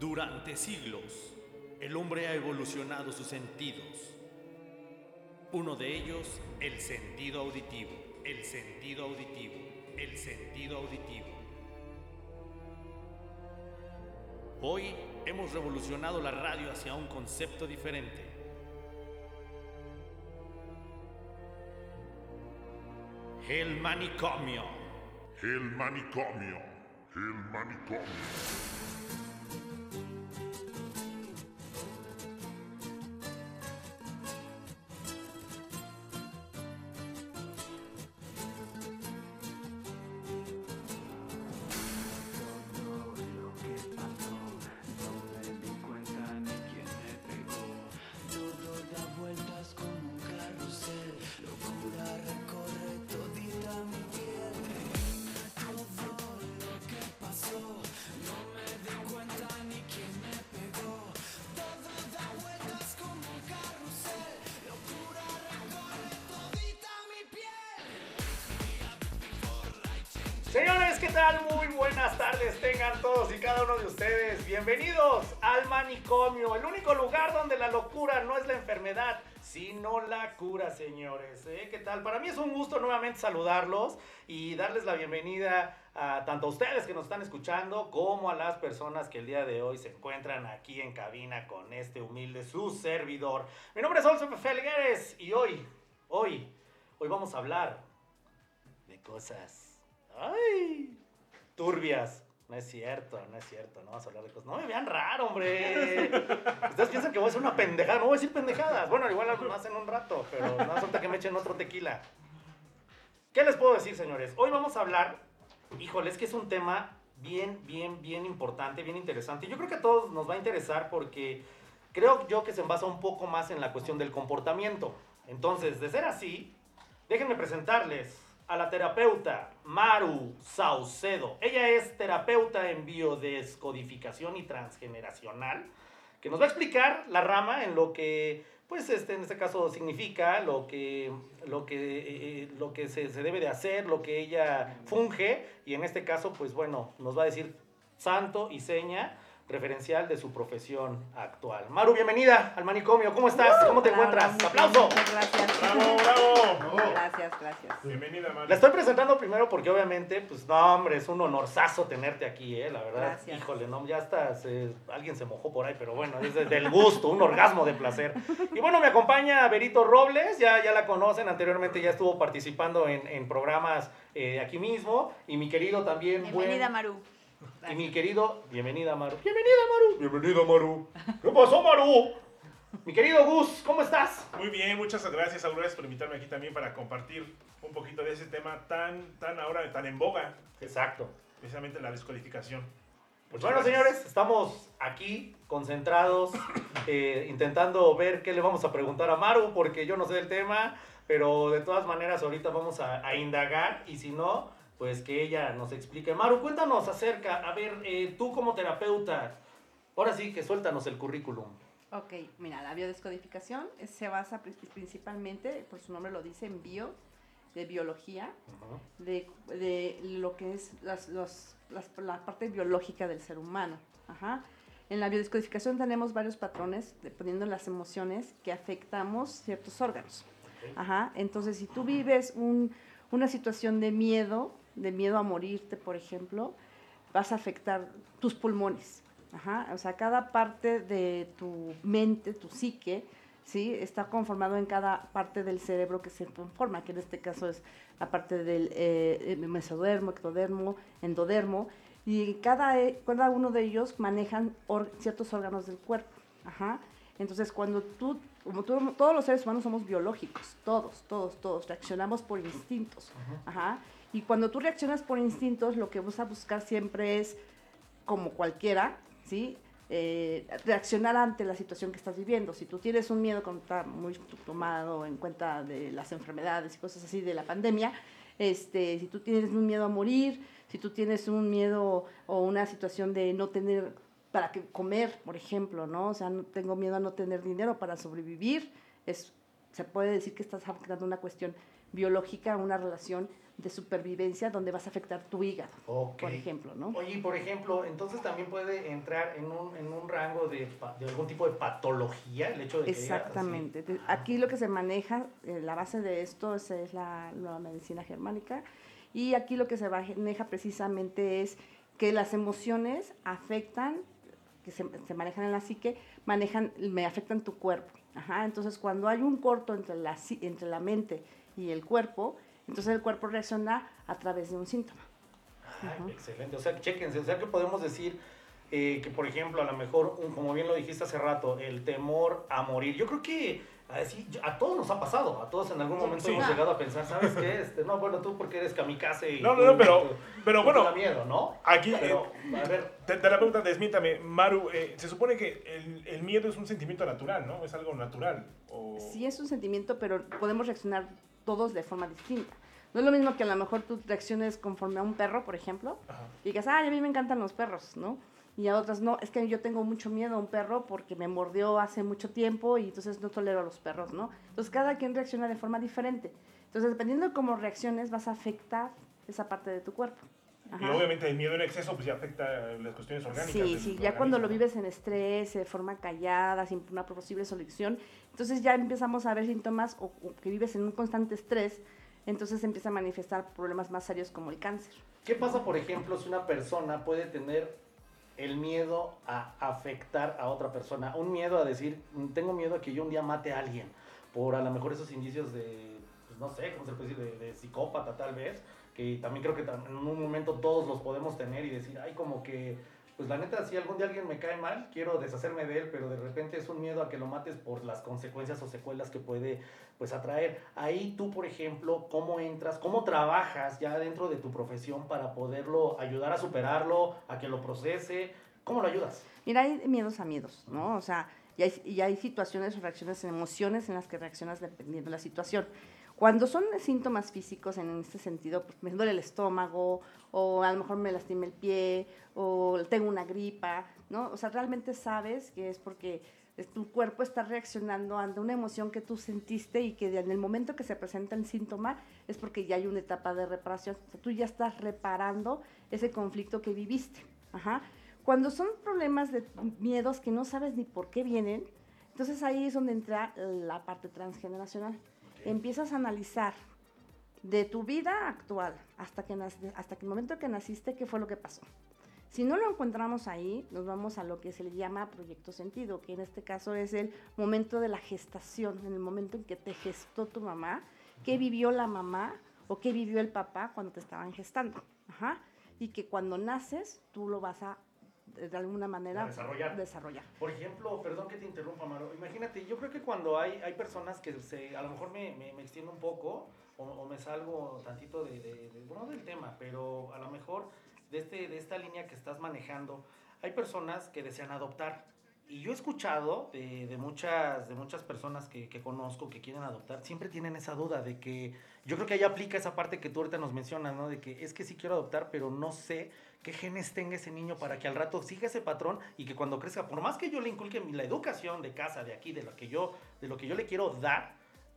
Durante siglos, el hombre ha evolucionado sus sentidos. Uno de ellos, el sentido auditivo, el sentido auditivo, el sentido auditivo. Hoy hemos revolucionado la radio hacia un concepto diferente. El manicomio. El manicomio. El manicomio. Sino la cura, señores. ¿Eh? ¿Qué tal? Para mí es un gusto nuevamente saludarlos y darles la bienvenida a tanto a ustedes que nos están escuchando como a las personas que el día de hoy se encuentran aquí en cabina con este humilde su servidor. Mi nombre es Olso Felgueres y hoy, hoy, hoy vamos a hablar de cosas ¡Ay! Turbias. No es cierto, no es cierto, no vamos a hablar de cosas. No me vean raro, hombre. Ustedes piensan que voy a ser una pendejada, no voy a decir pendejadas. Bueno, igual más en un rato, pero no falta que me echen otro tequila. ¿Qué les puedo decir, señores? Hoy vamos a hablar, híjole, es que es un tema bien, bien, bien importante, bien interesante. Yo creo que a todos nos va a interesar porque creo yo que se basa un poco más en la cuestión del comportamiento. Entonces, de ser así, déjenme presentarles a la terapeuta Maru Saucedo. Ella es terapeuta en biodescodificación y transgeneracional, que nos va a explicar la rama en lo que, pues, este, en este caso significa, lo que, lo que, eh, eh, lo que se, se debe de hacer, lo que ella funge, y en este caso, pues, bueno, nos va a decir santo y seña referencial de su profesión actual. Maru, bienvenida al manicomio. ¿Cómo estás? ¿Cómo te encuentras? ¡Aplauso! Muchas gracias. ¡Bravo, bravo! Gracias, gracias. Bienvenida, Mari. La estoy presentando primero porque obviamente, pues no, hombre, es un honorzazo tenerte aquí, ¿eh? La verdad, Gracias. híjole, no, ya está, se- alguien se mojó por ahí, pero bueno, es de- del gusto, un orgasmo de placer. Y bueno, me acompaña Berito Robles, ya, ya la conocen, anteriormente ya estuvo participando en, en programas eh, aquí mismo, y mi querido también, Bienvenida, buen- Maru. Y mi querido, bienvenida Maru. Bienvenida Maru. Bienvenida Maru. ¿Qué pasó Maru? Mi querido Gus, ¿cómo estás? Muy bien, muchas gracias, gracias por invitarme aquí también para compartir un poquito de ese tema tan, tan ahora, tan en boga, Exacto. precisamente la descodificación. Pues Muchas bueno, gracias. señores, estamos aquí concentrados, eh, intentando ver qué le vamos a preguntar a Maru, porque yo no sé del tema, pero de todas maneras ahorita vamos a, a indagar y si no, pues que ella nos explique. Maru, cuéntanos acerca, a ver, eh, tú como terapeuta, ahora sí que suéltanos el currículum. Ok, mira, la biodescodificación es- se basa pri- principalmente, por su nombre lo dice, en bio, de biología, de, de lo que es las, los- las- la parte biológica del ser humano. Ajá. En la biodescodificación tenemos varios patrones, dependiendo de las emociones, que afectamos ciertos órganos. Ajá. Entonces, si tú vives un- una situación de miedo, de miedo a morirte, por ejemplo, vas a afectar tus pulmones. Ajá. O sea, cada parte de tu mente, tu psique, ¿sí? está conformado en cada parte del cerebro que se conforma, que en este caso es la parte del eh, mesodermo, ectodermo, endodermo, y cada, eh, cada uno de ellos manejan or- ciertos órganos del cuerpo. Ajá. Entonces, cuando tú, como tú- todos los seres humanos somos biológicos, todos, todos, todos, reaccionamos por instintos. Ajá. Y cuando tú reaccionas por instintos, lo que vas a buscar siempre es, como cualquiera, ¿sí? Eh, reaccionar ante la situación que estás viviendo. Si tú tienes un miedo, como está muy tomado en cuenta de las enfermedades y cosas así de la pandemia, este, si tú tienes un miedo a morir, si tú tienes un miedo o una situación de no tener para que comer, por ejemplo, ¿no? O sea, no, tengo miedo a no tener dinero para sobrevivir, es, se puede decir que estás afectando una cuestión biológica, una relación de supervivencia donde vas a afectar tu hígado, Ok. por ejemplo, ¿no? Oye, por ejemplo, entonces también puede entrar en un, en un rango de, de algún tipo de patología el hecho de que Exactamente. De- Aquí lo que se maneja, eh, la base de esto es, es la, la medicina germánica y aquí lo que se maneja precisamente es que las emociones afectan, que se, se manejan en la psique, manejan, me afectan tu cuerpo. Ajá, entonces cuando hay un corto entre la, entre la mente y el cuerpo, entonces el cuerpo reacciona a través de un síntoma. Ah, Excelente. O sea, chéquense. O sea, que podemos decir eh, que, por ejemplo, a lo mejor, un- como bien lo dijiste hace rato, el temor a morir. Yo creo que así, yo- a todos nos ha pasado. A todos en algún momento Sí. hemos llegado a pensar, ¿sabes qué? Este, no, bueno, tú porque eres kamikaze. Y No, no, no, pero- tú- pero tú bueno, te da miedo, ¿no? Aquí, Pero, a ver, Te, te la pregunta, desmiéntame, Maru, eh, se supone que el, el miedo es un sentimiento natural, ¿no? Es algo natural. O... Sí es un sentimiento, pero podemos reaccionar todos de forma distinta. No es lo mismo que a lo mejor tú reacciones conforme a un perro, por ejemplo, Ajá. y digas, ay, a mí me encantan los perros, ¿no? Y a otras, no, es que yo tengo mucho miedo a un perro porque me mordió hace mucho tiempo y entonces no tolero a los perros, ¿no? Entonces cada quien reacciona de forma diferente. Entonces, dependiendo de cómo reacciones, vas a afectar esa parte de tu cuerpo. Y obviamente el miedo en exceso pues ya afecta las cuestiones orgánicas. Sí, sí, ya cuando lo vives en estrés, de forma callada, sin una posible solución, entonces ya empezamos a ver síntomas o, o que vives en un constante estrés, entonces se empieza a manifestar problemas más serios como el cáncer. ¿qué pasa, por ejemplo, si una persona puede tener el miedo a afectar a otra persona? Un miedo a decir, "Mm, tengo miedo a que yo un día mate a alguien. Por a lo mejor esos indicios de, pues no sé, ¿cómo se puede decir? De, de psicópata tal vez. Que también creo que en un momento todos los podemos tener y decir, ay, como que, pues la neta, si algún día alguien me cae mal, quiero deshacerme de él, pero de repente es un miedo a que lo mates por las consecuencias o secuelas que puede, pues, atraer. Ahí tú, por ejemplo, ¿cómo entras? ¿Cómo trabajas ya dentro de tu profesión para poderlo ayudar a superarlo, a que lo procese? ¿Cómo lo ayudas? Mira, hay miedos a miedos, ¿no? O sea, y hay, y hay situaciones o reacciones, emociones en las que reaccionas dependiendo de la situación. Cuando son síntomas físicos en este sentido, pues me duele el estómago, o a lo mejor me lastima el pie, o tengo una gripa, ¿no? O sea, realmente sabes que es porque es- tu cuerpo está reaccionando ante una emoción que tú sentiste y que en el momento que se presenta el síntoma es porque ya hay una etapa de reparación. O sea, tú ya estás reparando ese conflicto que viviste. Ajá. Cuando son problemas de miedos que no sabes ni por qué vienen, entonces ahí es donde entra la parte transgeneracional. Empiezas a analizar de tu vida actual hasta que, hasta que el momento que naciste, qué fue lo que pasó. Si no lo encontramos ahí, nos vamos a lo que se le llama proyecto sentido, que en este caso es el momento de la gestación, en el momento en que te gestó tu mamá, qué vivió la mamá o qué vivió el papá cuando te estaban gestando. Ajá. Y que cuando naces, tú lo vas a, de alguna manera, desarrollar. desarrollar. Por ejemplo, perdón que te interrumpa, Maro. Imagínate, yo creo que cuando hay, hay personas que se, a lo mejor me, me, me extiendo un poco o, o me salgo tantito de, de- de- bueno, del tema, pero a lo mejor de, este, de esta línea que estás manejando, hay personas que desean adoptar. Y yo he escuchado de, de muchas, de muchas personas que, que conozco que quieren adoptar, siempre tienen esa duda de que yo creo que ahí aplica esa parte que tú ahorita nos mencionas, ¿no? De que es que sí quiero adoptar, pero no sé qué genes tenga ese niño para que al rato siga ese patrón y que cuando crezca, por más que yo le inculque la educación de casa, de aquí, de lo que yo, de lo que yo le quiero dar,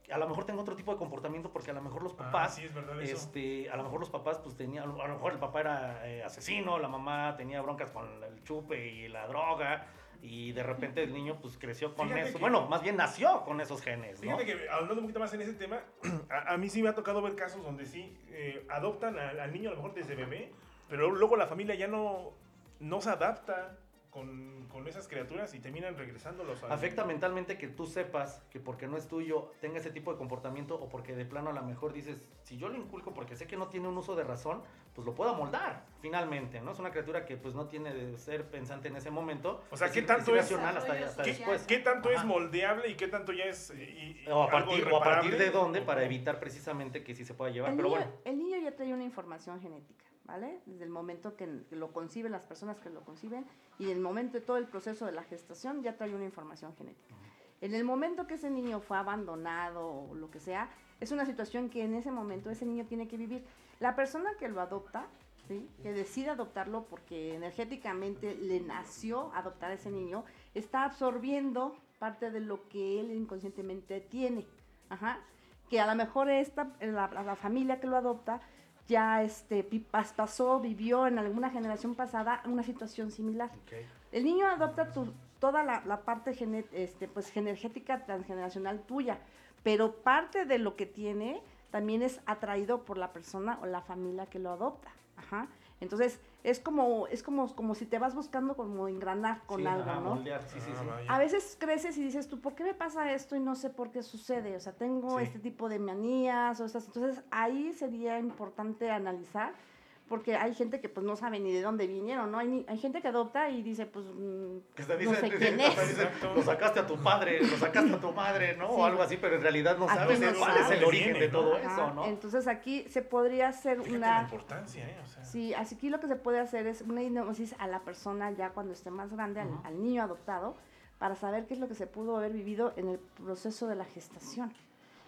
a lo mejor tengo otro tipo de comportamiento porque a lo mejor los Ah, papás, sí, es verdad eso. este, a lo mejor los papás pues tenían, a lo mejor el papá era eh, asesino, la mamá tenía broncas con el chupe y la droga. Y de repente el niño pues creció con Fíjate eso. que- Bueno, más bien nació con esos genes, ¿no? Fíjate que hablando un poquito más en ese tema, a, a mí sí me ha tocado ver casos donde sí eh, adoptan al, al niño a lo mejor desde bebé, pero luego la familia ya no, no se adapta con, con esas criaturas y terminan regresándolos al- Afecta mentalmente que tú sepas que porque no es tuyo tenga ese tipo de comportamiento o porque de plano a lo mejor dices, si yo lo inculco porque sé que no tiene un uso de razón, pues lo puedo moldar finalmente, ¿no? Es una criatura que pues no tiene de ser pensante en ese momento. O sea, ¿qué tanto es- irracional hasta, hasta ¿Qué, tanto es moldeable y qué tanto ya es... y- y O a, partir, o a partir de dónde para evitar precisamente que sí se pueda llevar. El Pero niño, bueno, el niño ya trae una información genética, ¿vale? Desde el momento que, lo conciben, las personas que lo conciben, y el momento de todo el proceso de la gestación ya trae una información genética. En el momento que ese niño fue abandonado o lo que sea, es una situación que en ese momento ese niño tiene que vivir. La persona que lo adopta, ¿sí? que decide adoptarlo porque energéticamente le nació adoptar a ese niño, está absorbiendo parte de lo que él inconscientemente tiene. Ajá. Que a lo mejor esta, la, la familia que lo adopta ya este, pasó, vivió en alguna generación pasada una situación similar. El niño adopta tu- toda la, la parte gene- este, pues, energética transgeneracional tuya, pero parte de lo que tiene también es atraído por la persona o la familia que lo adopta. Ajá. Entonces, es como, es como, como si te vas buscando como engranar con Sí, algo, ¿no? moldear, sí, sí, Ah. A veces creces y dices tú, ¿por qué me pasa esto y no sé por qué sucede? O sea, tengo Sí. este tipo de manías o estas. Entonces, ahí sería importante analizar, porque hay gente que pues no sabe ni de dónde vinieron, ¿no? Hay, ni- hay gente que adopta y dice, pues, mm, Que te no dicen, sé te quién dicen- te es. dicen, Exacto. lo sacaste a tu padre, lo sacaste a tu madre, ¿no? Sí. O algo así, pero en realidad no Aquí sabes no cuál es sabes. el origen de todo Ajá. eso, ¿no? Entonces, aquí se podría hacer Fíjate la una... importancia, ¿eh? O sea, Sí, así que lo que se puede hacer es una hipnosis a la persona ya cuando esté más grande, al, Ujú. al niño adoptado, para saber qué es lo que se pudo haber vivido en el proceso de la gestación.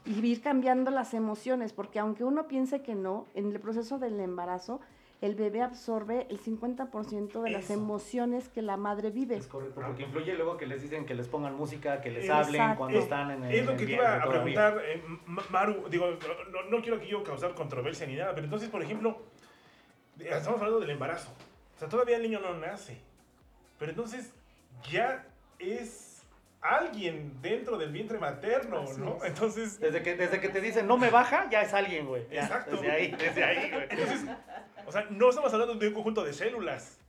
Y ir cambiando las emociones, porque aunque uno piense que no, en el proceso del embarazo, el bebé absorbe el 50% de las Eso. emociones que la madre vive. Es correcto, porque influye luego que les dicen que les pongan música, que les Exacto. hablen cuando Es- están en el Es lo que te iba a preguntar, eh, Ma- Maru. Digo, no, no quiero aquí yo causar controversia ni nada, pero entonces, por ejemplo, eh, estamos hablando del embarazo. O sea, todavía el niño no nace. Pero entonces ya es alguien dentro del vientre materno, Así ¿no? es. Entonces, Desde que, desde que te dicen no me baja, ya es alguien, güey. Ya, Exacto. Desde ahí, desde ahí, güey. entonces, o sea, no estamos hablando de un conjunto de células.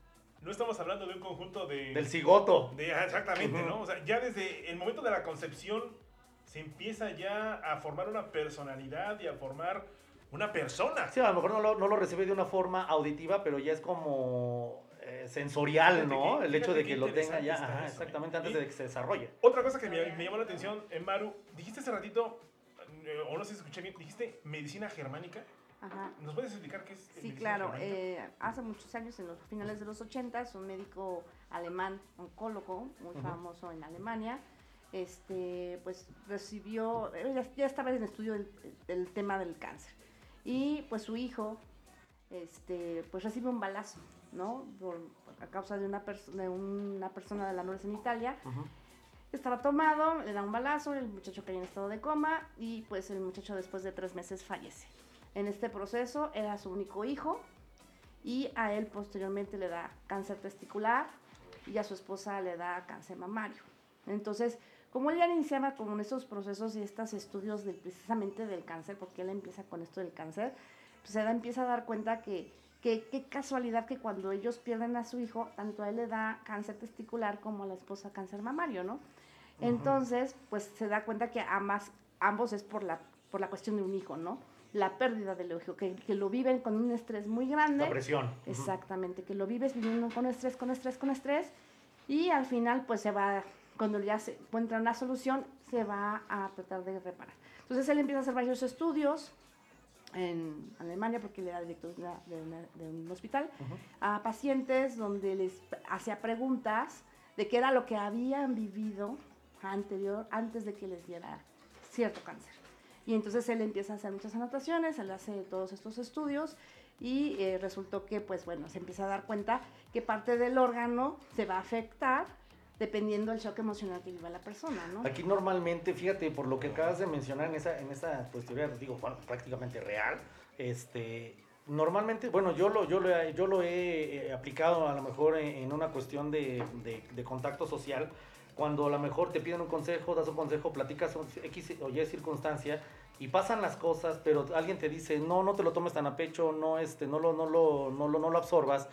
No estamos hablando de un conjunto de... Del cigoto. de- ah, exactamente. ¿no? O sea, ya desde el momento de la concepción se empieza ya a formar una personalidad y a formar una persona. Sí, a lo mejor no lo, no lo recibe de una forma auditiva, pero ya es como eh, sensorial, ¿no? que- El hecho de que lo tenga ya, está ajá, eso, ¿eh? exactamente, antes Y- de que se desarrolle. Otra cosa que me, me llamó la atención, eh, Maru, dijiste hace ratito, eh, o no sé si escuché bien, dijiste medicina germánica. Ajá. ¿Nos puedes explicar qué es Sí, claro. eh, hace muchos años, en los finales de los 80, un médico alemán, oncólogo, muy famoso en Alemania, este, pues recibió, ya estaba en estudio del, del tema del cáncer. Y pues su hijo, este, pues recibe un balazo, ¿no? Por- a causa de una, de una persona de la nobleza en Italia. Ujú. Estaba tomado, le da un balazo, el muchacho cae en estado de coma y pues el muchacho después de tres meses fallece. En este proceso era su único hijo y a él posteriormente le da cáncer testicular y a su esposa le da cáncer mamario. Entonces, como él ya iniciaba con estos procesos y estos estudios de, precisamente del cáncer, porque él empieza con esto del cáncer, pues se da, empieza a dar cuenta que, que qué casualidad que cuando ellos pierden a su hijo, tanto a él le da cáncer testicular como a la esposa cáncer mamario, ¿no? Entonces, pues se da cuenta que ambas, ambos es por la, por la cuestión de un hijo, ¿no? La pérdida del hijo, que, que lo viven con un estrés muy grande. La presión. Exactamente, que lo vives viviendo con estrés, con estrés, con estrés. Y al final, pues se va, cuando ya se encuentra una solución, se va a tratar de reparar. Entonces él empieza a hacer varios estudios en Alemania, porque le da director de, una- de una- de un hospital, Ujú. a pacientes donde les hacía preguntas de qué era lo que habían vivido anterior, antes de que les diera cierto cáncer. Y entonces él empieza a hacer muchas anotaciones, él hace todos estos estudios y eh, resultó que, pues bueno, se empieza a dar cuenta que parte del órgano se va a afectar dependiendo del shock emocional que viva la persona, ¿no? Aquí normalmente, fíjate, por lo que acabas de mencionar en esa, en esa pues, teoría, digo, bueno, prácticamente real, este, normalmente, bueno, yo lo, yo lo, yo lo he eh, aplicado a lo mejor en, en una cuestión de, de- de contacto social, cuando a lo mejor te piden un consejo, das un consejo, platicas X o Y circunstancia y pasan las cosas, pero alguien te dice, no, no te lo tomes tan a pecho, no, este, no, lo, no, lo, no, lo, no lo absorbas.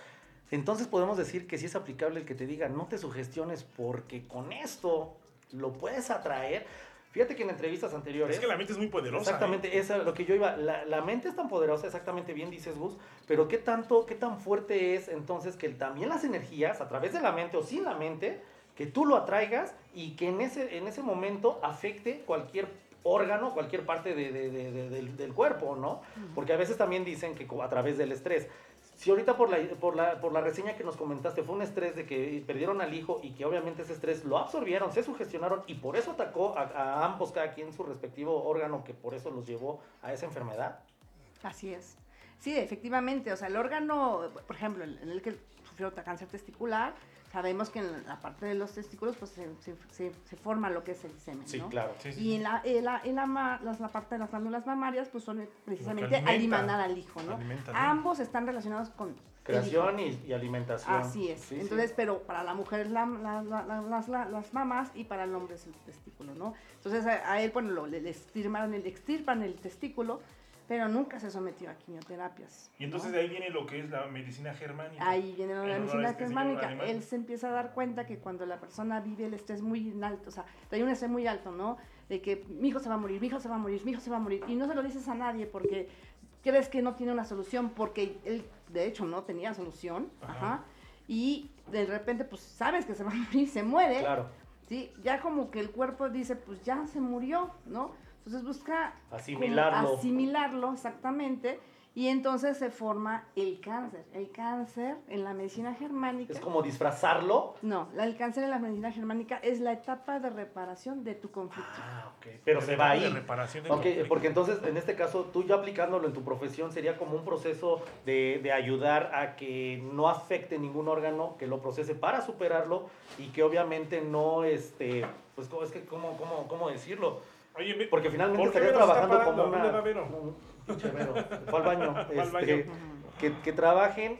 Entonces podemos decir que sí es aplicable el que te diga, no te sugestiones porque con esto lo puedes atraer. Fíjate que en entrevistas anteriores... Es que la mente es muy poderosa. ¿eh? Exactamente, esa es lo que yo iba. La, la mente es tan poderosa, exactamente bien dices Gus, pero qué tanto, qué tan fuerte es entonces que también las energías, a través de la mente o sin la mente, que tú lo atraigas y que en ese, en ese momento afecte cualquier órgano, cualquier parte de- de- de- de- del, del cuerpo, ¿no? Porque a veces también dicen que a través del estrés. Si ahorita por la, por, la, por la reseña que nos comentaste fue un estrés de que perdieron al hijo y que obviamente ese estrés lo absorbieron, se sugestionaron y por eso atacó a, a ambos, cada quien su respectivo órgano, que por eso los llevó a esa enfermedad. Así es. Sí, efectivamente. O sea, el órgano, por ejemplo, en el que sufrió cáncer testicular, sabemos que en la parte de los testículos pues se, se- se- se forma lo que es el semen, Sí, ¿no? claro. Sí, sí, Y sí. en la, en la, en la, la parte de las glándulas mamarias pues son precisamente alimenta. alimentar al hijo, ¿no? Ambos están relacionados con. Creación y, y alimentación. Así es. Sí, sí. Entonces, pero para la mujer es la- la- la- la- las, la- las mamas y para el hombre es el testículo, ¿no? Entonces a, a él, bueno, lo- le, le extirpan le extirpan el testículo, pero nunca se sometió a quimioterapias. Y entonces ¿no? de ahí viene lo que es la medicina germánica. Ahí viene la En honor a medicina este germánica. Él se empieza a dar cuenta que cuando la persona vive el estrés muy alto, o sea, trae un estrés muy alto, ¿no? De que mi hijo se va a morir, mi hijo se va a morir, mi hijo se va a morir. Y no se lo dices a nadie porque crees que no tiene una solución, porque él, de hecho, no tenía solución. Ajá. Ajá. Y de repente, pues sabes que se va a morir, se muere. Claro. ¿sí? Ya como que el cuerpo dice, pues ya se murió, ¿no? Entonces busca como Asimilarlo. asimilarlo, exactamente, y entonces se forma el cáncer. El cáncer en la medicina germánica, Es como disfrazarlo. no, la- el cáncer en la medicina germánica es la etapa de reparación de tu conflicto. Ah, ok. Pero se va tipo de ahí. reparación del Ok, conflicto. porque entonces en este caso tú ya aplicándolo en tu profesión sería como un proceso de, de ayudar a que no afecte ningún órgano, que lo procese para superarlo y que obviamente no, este, pues ¿cómo- es que, ¿cómo, cómo, cómo decirlo? Oye, ve- Porque finalmente ¿por estaría trabajando como una... ¿Dónde va Vero? un pinche Vero. Fue al baño. Fue al este, baño. que, que trabajen,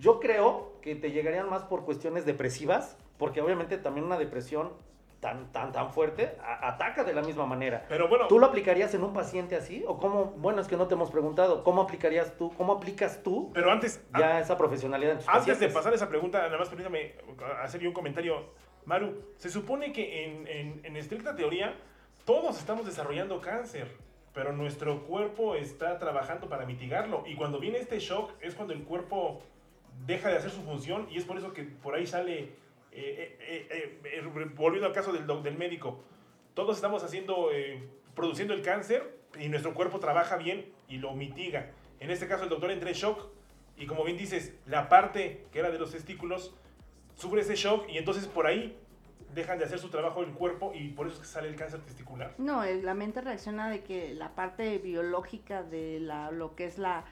yo creo que te llegarían más por cuestiones depresivas, porque obviamente también una depresión tan, tan, tan fuerte a- ataca de la misma manera. Pero bueno, ¿Tú lo aplicarías en un paciente así? ¿O cómo? Bueno, es que no te hemos preguntado. ¿Cómo aplicarías tú? ¿Cómo aplicas tú pero antes, ya esa profesionalidad en tus Antes de pacientes? pasar esa pregunta, nada más permítame hacer yo un comentario. Maru, se supone que en, en- en estricta teoría todos estamos desarrollando cáncer, pero nuestro cuerpo está trabajando para mitigarlo. Y cuando viene este shock es cuando el cuerpo deja de hacer su función y es por eso que por ahí sale, eh, eh, eh, eh, volviendo al caso del, del médico, todos estamos haciendo, eh, produciendo el cáncer y nuestro cuerpo trabaja bien y lo mitiga. En este caso el doctor entra en shock y como bien dices, la parte que era de los testículos sufre ese shock y entonces por ahí dejan de hacer su trabajo el cuerpo y por eso es que sale el cáncer testicular. No, el- la mente reacciona de que la parte biológica de la, lo que es la,